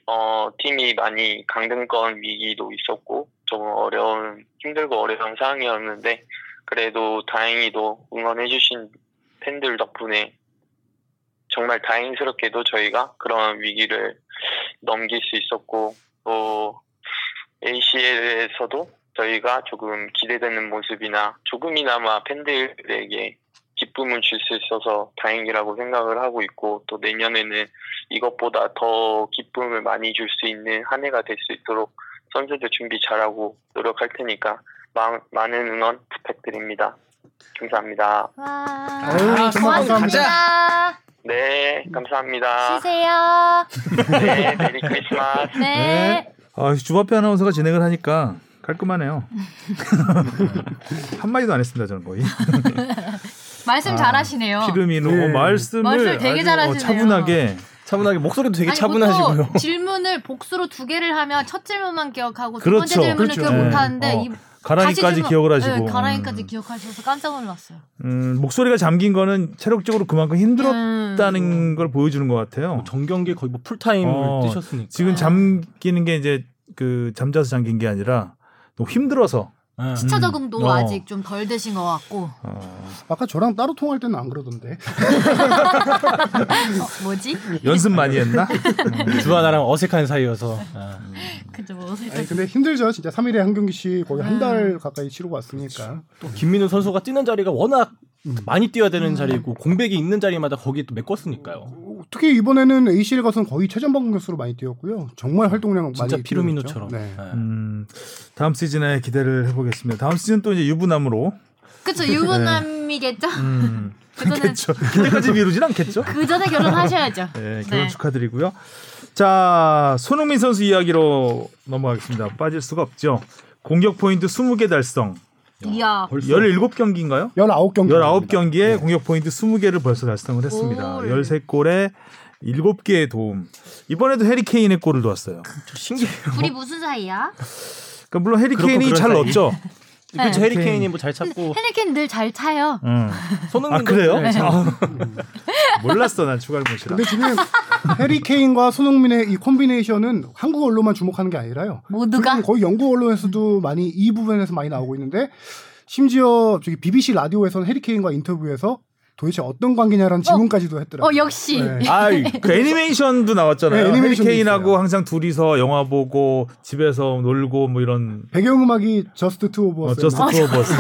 어, 팀이 많이 강등권 위기도 있었고, 조금 어려운, 힘들고 어려운 상황이었는데, 그래도 다행히도 응원해주신 팬들 덕분에 정말 다행스럽게도 저희가 그런 위기를 넘길 수 있었고, 또, ACL에서도 저희가 조금 기대되는 모습이나 조금이나마 팬들에게 기쁨을 줄 수 있어서 다행이라고 생각을 하고 있고 또 내년에는 이것보다 더 기쁨을 많이 줄 수 있는 한 해가 될 수 있도록 선수들 준비 잘하고 노력할 테니까 마- 많은 응원 부탁드립니다. 감사합니다. 와. 아유, 정말 고맙습니다. 네, 감사합니다. 쉬세요. 네, 메리 크리스마스. 네. 아, 주바페 아나운서가 진행을 하니까 깔끔하네요. 한 마디도 안 했습니다, 저는 거의. 말씀 아, 잘하시네요. 피르미노 네. 어, 말씀을 말씀 되게 어, 잘하시네요. 차분하게 차분하게 목소리도 되게 아니, 차분하시고요. 질문을 복수로 두 개를 하면 첫 질문만 기억하고 두 그렇죠. 번째 질문을 그렇죠. 기억 네. 못하는데 어, 이 가랑이까지 기억을 하시고 네, 가랑이까지 음. 기억하셔서 깜짝 놀랐어요. 음, 목소리가 잠긴 거는 체력적으로 그만큼 힘들었다는 음. 걸 보여주는 것 같아요. 정경기 거의 뭐 풀타임을 어, 뛰셨으니까. 지금 잠기는 게 이제 그 잠자서 잠긴 게 아니라 너무 힘들어서 예. 시차 적응도 어. 아직 좀덜 되신 것 같고 어, 아까 저랑 따로 통할 때는 안 그러던데. 어, 뭐지? 연습 많이 했나? 음. 주하나랑 어색한 사이여서. 아. 그죠 뭐 아니 근데 힘들죠. 진짜 3일에 한 경기씩 거의 한달 음. 가까이 치르고 왔으니까. 또 김민우 선수가 뛰는 자리가 워낙 음. 많이 뛰어야 되는 음. 자리고 공백이 있는 자리마다 거기에 또 메꿨으니까요. 특히 이번에는 ACL 가서는 거의 최전방 공격수로 많이 뛰었고요. 정말 활동량 진짜 많이 피루미누처럼. 뛰었죠. 네. 예. 음, 다음 시즌에 기대를 해보겠습니다. 다음 시즌 또 이제 유부남으로. 그쵸 유부남이겠죠? 음, 그렇죠. 그때까지 미루진 않겠죠? 그 전에 결혼하셔야죠. 네, 결혼 네. 축하드리고요. 자, 손흥민 선수 이야기로 넘어가겠습니다. 빠질 수가 없죠. 공격 포인트 20개 달성. 이야. 17경기인가요? 19경기. 19경기에 공격 포인트 20개를 벌써 달성을 했습니다. 골. 13골에 7개의 도움. 이번에도 해리 케인의 골을 넣었어요. 저 신기해요. 둘이 무슨 사이야? 그러니까 물론 해리 그렇고 케인이 그런 잘 사이. 넣었죠. 그렇죠. 네. 해리 케인이 뭐 잘 찾고 헨리켄 늘잘 차요. 응. 손흥민도 아 그래요? 네, 잘- 아, 몰랐어 난 추가를 못이라. 근데 지금 해리 케인과 손흥민의 이 콤비네이션은 한국 언론만 주목하는 게 아니라요. 모두가 지금 거의 영국 언론에서도 많이 이 부분에서 많이 나오고 있는데 심지어 저기 BBC 라디오에서는 해리 케인과 인터뷰에서 도대체 어떤 관계냐라는 질문까지도 했더라고요. 어 역시 네. 아, 그 애니메이션도 나왔잖아요. 네, 해리 애니메이션도 케인하고. 항상 둘이서 영화 보고 집에서 놀고 뭐 이런 배경음악이 Just two of 어, us. Just two of us.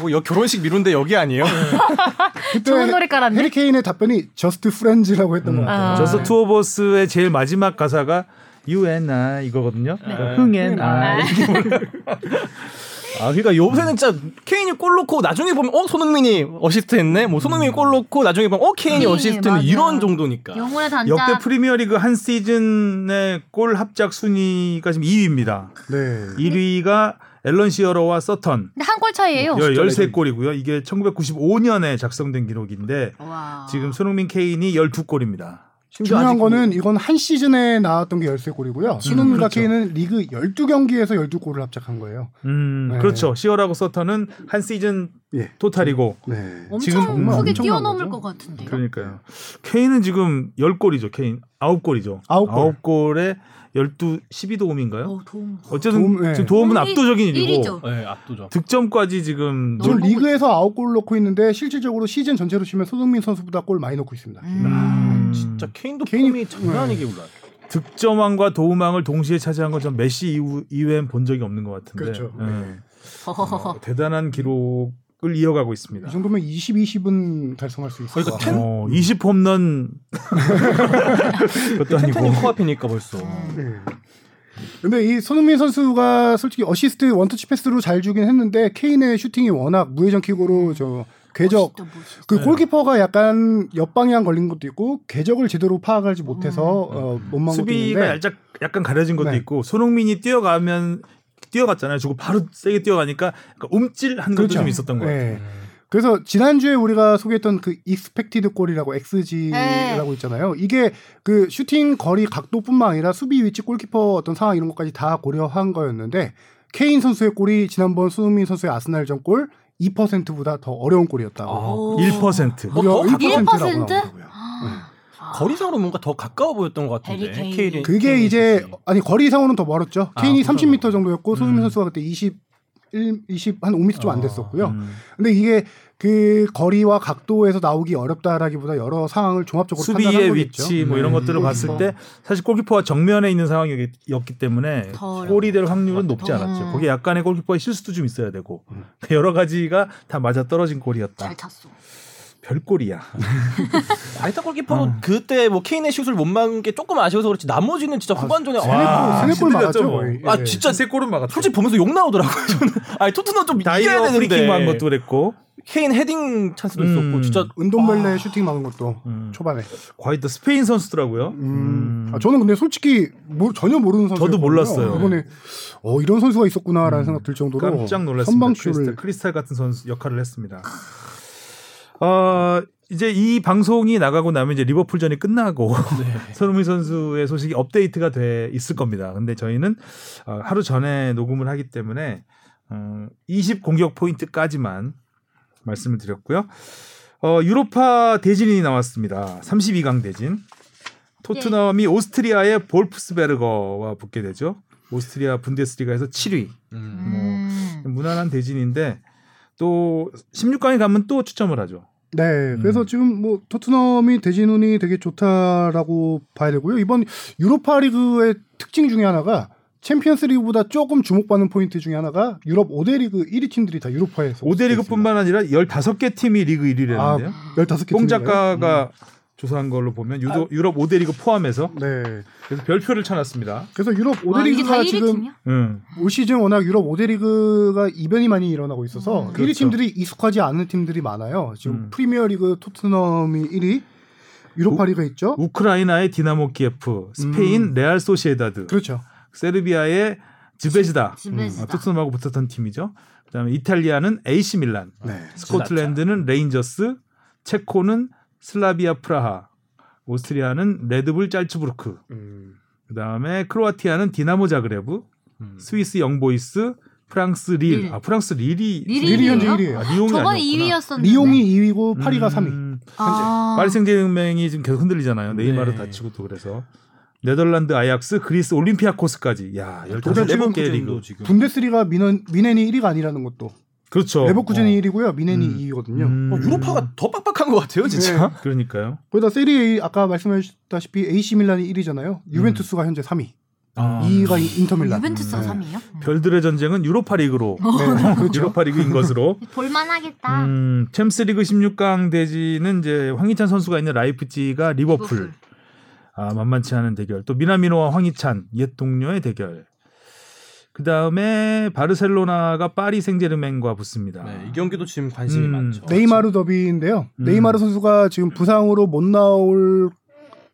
뭐 여, 결혼식 미룬데 여기 아니에요? 그때 좋은 노래 깔았네. 해리 케인의 답변이 just friends라고 했던 것 같아요. 아. Just two of us의 제일 마지막 가사가 You and I 이거거든요. 그러니까 흥 and I. 아 그러니까 요새는 진짜 케인이 골 넣고 나중에 보면 어 손흥민이 어시스트 했네. 뭐 손흥민이 골 넣고 나중에 보면 어 케인이 케인이, 어시스트 했네. 이런 정도니까. 영혼의 단짝. 역대 프리미어리그 한 시즌의 골 합작 순위가 지금 2위입니다. 네. 1위가 앨런 시어러와 서턴. 근데 한 골 차이예요. 13골이고요. 이게 1995년에 작성된 기록인데 와. 지금 손흥민 케인이 12골입니다. 중요한 거는 이건 한 시즌에 나왔던 게 13골이고요. 손흥민과 그렇죠. 케인은 리그 12경기에서 12골을 합작한 거예요. 음, 네. 그렇죠. 시어라고 서턴은 한 시즌 예. 토탈이고 네. 엄청 지금 정말 크게 뛰어넘을 거죠. 것 같은데요. 그러니까요. 케인은 지금 10골이죠. 케인 9골이죠. 아홉 골. 에 12, 12도움인가요? 어, 도움. 어쨌든 도움, 네. 지금 도움은 일- 압도적인 일이고 일이죠. 네, 압도적. 득점까지 지금 지금 너무 리그에서 9골 넣고 있는데 실질적으로 시즌 전체로 치면 손흥민 선수보다 골 많이 넣고 있습니다. 음, 진짜 케인도 케인이- 폼이 장난 아니게 올라요. 득점왕과 도움왕을 동시에 차지한 건 전 메시 이후 이외엔 본 적이 없는 것 같은데 그렇죠. 예. 어, 대단한 기록을 이어가고 있습니다. 이 정도면 20, 20은 달성할 수 있을 그러니까 것 텐- 같아요. 어, 20 홈런 그것도 아니고 코앞이니까 벌써. 네. 근데 이 손흥민 선수가 솔직히 어시스트 원터치 패스로 잘 주긴 했는데 케인의 슈팅이 워낙 무회전 킥으로 저 궤적 멋있다. 그 골키퍼가 약간 옆방향 걸린 것도 있고 궤적을 제대로 파악하지 못해서 어, 못 막은 것도 수비가 있는데 살짝 약간 가려진 것도 네. 있고 손흥민이 뛰어가면 뛰어갔잖아요. 저거 바로 세게 뛰어가니까 약간 움찔한 것도 좀 있었던 것 같아요. 네. 그래서 지난주에 우리가 소개했던 그 expected goal이라고 XG라고 네. 있잖아요. 이게 그 슈팅 거리 각도뿐만 아니라 수비 위치 골키퍼 어떤 상황 이런 것까지 다 고려한 거였는데 케인 선수의 골이 지난번 손흥민 선수의 아스날전 골 2%보다 더 어려운 골이었다고. 오. 1%. 무려 어, 1%라고 1%? 나오더라고요. 아. 거리상으로 뭔가 더 가까워 보였던 것 같은데. 해리 케인. 케인이- 그게 케인이 이제 슈팅이. 아니 거리상으로는 더 멀었죠. 아, 케인이 그래서 30m 정도였고 손흥민 음. 선수가 그때 21, 20, 한 5m 좀 안 됐었고요. 음. 근데 이게 그 거리와 각도에서 나오기 어렵다라기보다 여러 상황을 종합적으로 판단한 수비의 거겠죠. 위치 뭐 이런 네. 것들을 봤을 때 사실 골키퍼가 정면에 있는 상황이었기 때문에. 골이 될 확률은 높지 더, 않았죠. 음. 거기에 약간의 골키퍼의 실수도 좀 있어야 되고 음. 여러 가지가 다 맞아 떨어진 골이었다. 잘 찼어. 별골이야. 과이타 골키퍼도 그때 뭐 케인의 슛을 못 막은 게 조금 아쉬워서 그렇지 나머지는 진짜 후반전에 세네 와, 골, 세네 골 막았죠. 뭐. 거의. 아, 예. 진짜 세 골은 막았죠. 솔직히 보면서 욕 나오더라고요. 저는 아니 토트넘 좀 이겨야 다이어 되는데. 막은 것도 그랬고 케인 헤딩 찬스도 음. 있었고 진짜 은돔벨레 슈팅 막은 것도 음. 초반에. 과이터 스페인 선수더라고요. 음. 음. 아, 저는 근데 솔직히 뭐, 전혀 모르는 선수. 저도 몰랐어요. 이번에 어, 이런 선수가 있었구나라는 생각 들 정도로 깜짝 놀랐습니다. 선방쇼를 크리스탈, 크리스탈 같은 선수 역할을 했습니다. 어, 이제 이 방송이 나가고 나면 이제 리버풀전이 끝나고 손흥민 선수의 소식이 업데이트가 돼 있을 겁니다. 근데 저희는 어, 하루 전에 녹음을 하기 때문에 어, 20 공격 포인트까지만 말씀을 드렸고요. 어, 유로파 대진이 나왔습니다. 32강 대진. 토트넘이 오스트리아의 볼프스베르거와 붙게 되죠. 오스트리아 분데스리가에서 7위. 음. 무난한 대진인데 또 16강에 가면 또 추첨을 하죠. 네, 그래서 음. 지금 뭐 토트넘이 대진운이 되게 좋다라고 봐야 되고요. 이번 유로파 리그의 특징 중에 하나가 챔피언스 리그보다 조금 주목받는 포인트 중에 하나가 유럽 5대 리그 1위 팀들이 다 유로파에서 5대 리그뿐만 아니라 15개 팀이 리그 1위라는데요. 아, 15개 뽕? 작가가 조사한 걸로 보면 유도, 유럽 5대 리그 포함해서 네. 그래서 별표를 쳐놨습니다. 그래서 유럽 5대 와, 이게 다 리그가 1위 지금? 응. 올 시즌 워낙 유럽 5대 리그가 이변이 많이 일어나고 있어서 음. 1위 그렇죠. 팀들이 익숙하지 않은 팀들이 많아요. 지금 음. 프리미어 리그 토트넘이 1위, 유로파 리가 있죠. 우크라이나의 디나모 키예프, 스페인 음. 레알 소시에다드, 그렇죠. 세르비아의 즈베지다, 즈베지다. 어, 토트넘하고 붙었던 팀이죠. 그다음에 이탈리아는 AC 밀란, 네. 스코틀랜드는 레인저스, 체코는 슬라비아 프라하, 오스트리아는 레드불 짤츠부르크, 음. 그 다음에 크로아티아는 디나모 자그레브, 음. 스위스 영보이스, 프랑스 릴. 릴. 아 프랑스 릴이 릴이 현재 1위예요? 1위예요. 아, 리옹이 저번에 아니었구나. 2위였었는데. 리옹이 2위고 파리가 3위. 음, 아. 파리 생제맹이 지금 계속 흔들리잖아요. 네이마르 네. 다치고 또 그래서 네덜란드 아약스, 그리스 올림피아코스까지. 야, 그러니까 지금 15개 리그. 지금 분데스리가 뮌헨 뮌헨이 1위가 아니라는 것도. 그렇죠. 레버쿠젠이 1위고요. 뮌헨이 음. 2위거든요. 음, 어, 유로파가 더 빡빡한 것 같아요, 진짜. 네. 그러니까요. 거기다 세리에 아까 말씀하셨다시피 AC 밀란이 1위잖아요. 유벤투스가 현재 3위. 아. 2위가 인터밀란. 유벤투스가 네. 3위요? 별들의 전쟁은 유로파 리그로 네, 그렇죠. 유로파 리그인 것으로 볼만하겠다. 음, 챔스리그 16강 대진은 이제 황희찬 선수가 있는 라이프치히가 리버풀. 아, 만만치 않은 대결. 또 미나미노와 황희찬 옛 동료의 대결. 그 다음에 바르셀로나가 파리 생제르맹과 붙습니다. 네, 이 경기도 지금 관심이 음. 많죠. 네이마르 더비인데요. 음. 네이마르 선수가 지금 부상으로 못 나올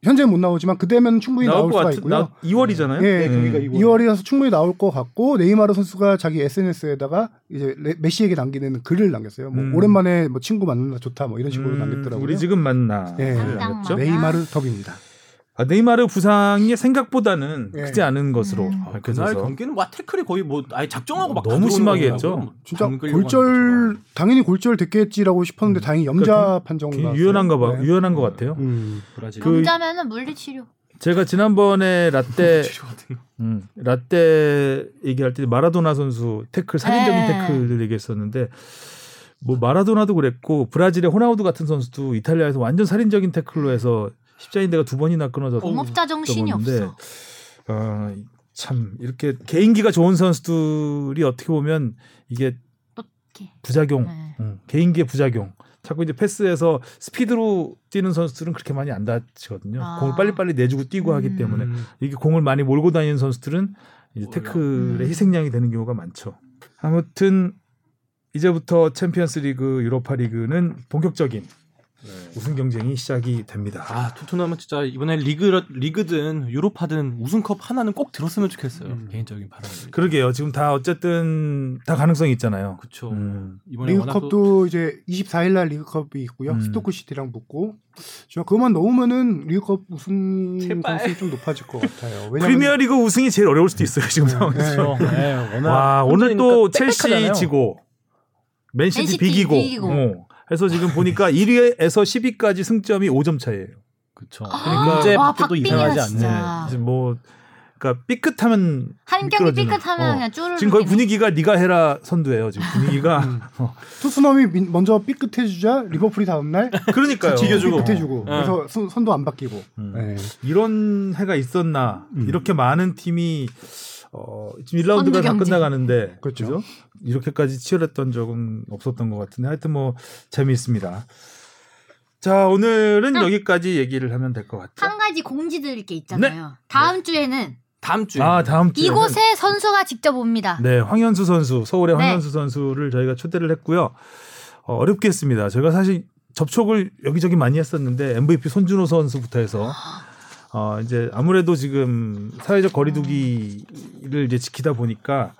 현재 못 나오지만 그때면 충분히 나올, 나올 것 수가 같은 있고요. 나 2월이잖아요. 예, 경기가 음. 2월 이라서 충분히 나올 것 같고 네이마르 선수가 자기 SNS에다가 이제 레- 메시에게 남기는 글을 남겼어요. 뭐 음. 오랜만에 뭐 친구 만나 좋다 뭐 이런 식으로 음, 남겼더라고요. 우리 지금 만나. 예. 남겼죠? 네. 네이마르 더비입니다. 아, 네이마르 부상이 생각보다는 예. 크지 않은 것으로 음. 아, 그날 밝혀져서 경기는 와 태클이 거의 뭐 아예 작정하고 막 너무 다 심하게 했죠. 진짜 골절. 당연히 골절 됐겠지라고 싶었는데 다행히 염자 그러니까 판정 굉장히 나왔어요. 유연한가 봐. 네. 유연한 것 같아요. 음. 브라질 그- 남자면은 물리치료. 제가 지난번에 라떼. 음, 라떼 얘기할 때 마라도나 선수 태클 살인적인 네. 태클을 얘기했었는데 뭐 마라도나도 그랬고 브라질의 호나우두 같은 선수도 이탈리아에서 완전 살인적인 태클로 해서 십자인대가 두 번이나 끊어졌던 공업자 정신이 건데, 없어. 어, 참 이렇게 개인기가 좋은 선수들이 어떻게 보면 이게. 부작용, 네. 음, 개인기의 부작용. 자꾸 이제 패스에서 스피드로 뛰는 선수들은 그렇게 많이 안 다치거든요. 아. 공을 빨리빨리 내주고 뛰고 하기 음. 때문에 음. 이게 공을 많이 몰고 다니는 선수들은 이제. 태클의 음. 희생양이 되는 경우가 많죠. 아무튼 이제부터 챔피언스 리그, 유로파 리그는 본격적인 우승 경쟁이 시작이 됩니다. 아 토트넘은 진짜 이번에 리그 리그든 유로파든 우승컵 하나는 꼭 들었으면 좋겠어요. 음. 개인적인 바람이. 그러게요. 지금 다 어쨌든 다 가능성이 있잖아요. 그렇죠. 음. 이번에 리그컵도 이제 24일 날 리그컵이 있고요. 음. 스토크 시티랑 붙고 저 그것만 넘으면은 리그컵 우승. 가능성이 좀 높아질 것 같아요. 프리미어리그 우승이 제일 어려울 수도 있어요. 지금 네, 상황에서. 네. 네, 워낙 와 오늘 또 혼자니까 첼시 빽빽하잖아요. 지고 맨시티 맨시티 비기고, 비기고. 어. 해서 지금 보니까 1위에서 10위까지 승점이 5점 차이예요. 그렇죠. 그러니까- 문제 와, 밖에도 이상하지 않네. 이제 뭐 그러니까 삐끗하면 한 경기 미끄러지는. 삐끗하면 어. 그냥 쭈르륵. 지금 거의 분위기가 네가 해라 선두예요. 지금 분위기가 어. 토트넘이 민- 먼저 삐끗해주자 리버풀이 다음 날 그러니까요. 튀겨주고. 삐끗해주고 어. 그래서 선, 선도 안 바뀌고. 음. 네. 이런 해가 있었나 음. 이렇게 많은 팀이 어, 지금 1라운드가 다. 끝나가는데 그렇죠. 그죠? 이렇게까지 치열했던 적은 없었던 것 같은데 하여튼 뭐 재미있습니다. 자 오늘은 여기까지 얘기를 하면 될 것 같죠. 한 가지 공지 드릴 게 있잖아요. 다음 주에는 다음 주에 아 다음 주에 이곳에 선수가 직접 옵니다. 네 황현수 선수 서울의 네. 황현수 선수를 저희가 초대를 했고요. 어, 어렵게 했습니다. 저희가 사실 접촉을 여기저기 많이 했었는데 MVP 손준호 선수부터 해서 어, 이제 아무래도 지금 사회적 거리두기를 이제 지키다 보니까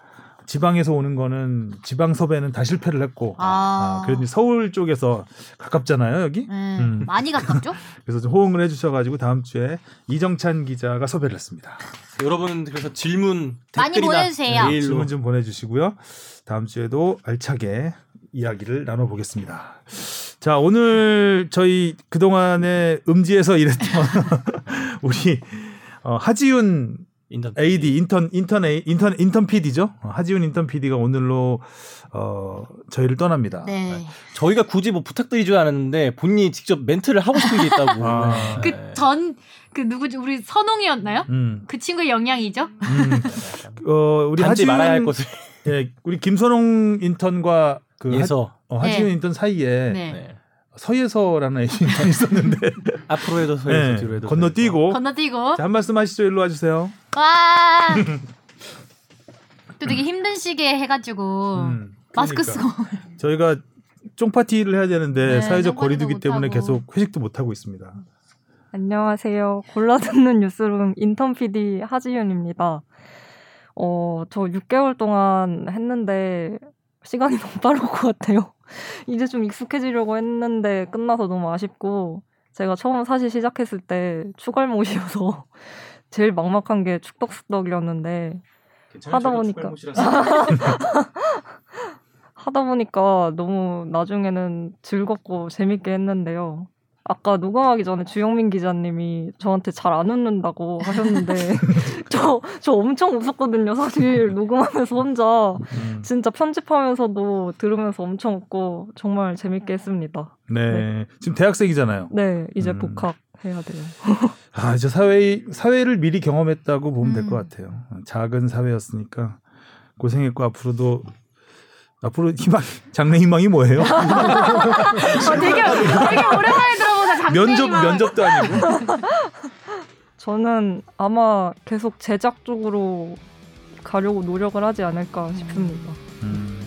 지방에서 오는 거는 지방 섭외는 다 실패를 했고 아. 그래도 이제 서울 쪽에서 가깝잖아요 여기 네, 음. 많이 가깝죠? 그래서 좀 호응을 해주셔가지고 다음 주에 이정찬 기자가 섭외를 했습니다. 여러분 그래서 질문 많이 댓글이나 보내주세요. 메일로 질문 좀 보내주시고요. 다음 주에도 알차게 이야기를 나눠보겠습니다. 자, 오늘 저희 그동안에 음지에서 일했던 우리 어, 하지윤 인턴 AD 인턴 인턴 A, 인턴 인턴 PD죠. 어, 하지윤 인턴 PD가 오늘로 어, 저희를 떠납니다. 네. 저희가 굳이 뭐 부탁드리지 않았는데 본인이 직접 멘트를 하고 싶은 게 있다고. 아. 네. 그전그 누구지 우리 선홍이었나요? 음, 그 친구의 영향이죠? 음. 어, 우리 하지윤 말아야 할 것을 예, 우리 김선홍 인턴과 그 하, 위해서 어, 하지윤 네. 인턴 사이에 네. 네. 서예서라는 인턴이 있었는데 앞으로 해도 서에서 네, 뒤로 해도 건너뛰고 건너뛰고 자, 한 말씀 하시죠. 일로 와주세요. 와. 또 되게 힘든 시기에 해가지고 음, 마스크 그러니까. 쓰고 저희가 쫑파티를 해야 되는데 네, 사회적 거리두기 때문에. 계속 회식도 못 하고 있습니다. 안녕하세요. 골라듣는 뉴스룸 인턴 PD 하지윤입니다. 어, 저 6개월 동안 했는데 시간이 너무 빠른 것 같아요. 이제 좀 익숙해지려고 했는데 끝나서 너무 아쉽고 제가 처음 사실 시작했을 때 추갈못이어서 제일 막막한 게 축덕숙덕이었는데 하다 보니까. 하다 보니까 너무 나중에는 즐겁고 재밌게 했는데요. 아까 녹음하기 전에 주영민 기자님이 저한테 잘 안 웃는다고 하셨는데 저, 저 엄청 웃었거든요. 사실 녹음하면서 혼자 음. 진짜 편집하면서도 들으면서 엄청 웃고 정말 재밌게 했습니다. 네. 지금 대학생이잖아요. 네, 이제 음. 복학해야 돼요. 아, 이제 사회 사회를 미리 경험했다고 보면 될것 음. 같아요. 작은 사회였으니까 고생했고 앞으로도 앞으로 희망 장래 희망이 뭐예요? 어, 되게 되게 오랜만에 들어보자. 장래희망. 면접 면접도 아니고. 저는 아마 계속 제작 쪽으로 가려고 노력을 하지 않을까 싶습니다. 음.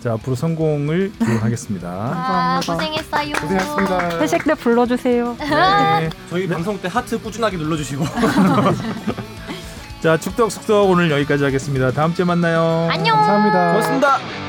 자 앞으로 성공을 기원하겠습니다. 아, 감사합니다. 고생했어요. 고생하셨습니다. 회식 때 불러주세요. 네. 저희 방송 때 하트 꾸준하게 눌러주시고. 자 축덕 숙덕 오늘 여기까지 하겠습니다. 다음 주에 만나요. 안녕. 감사합니다. 고맙습니다.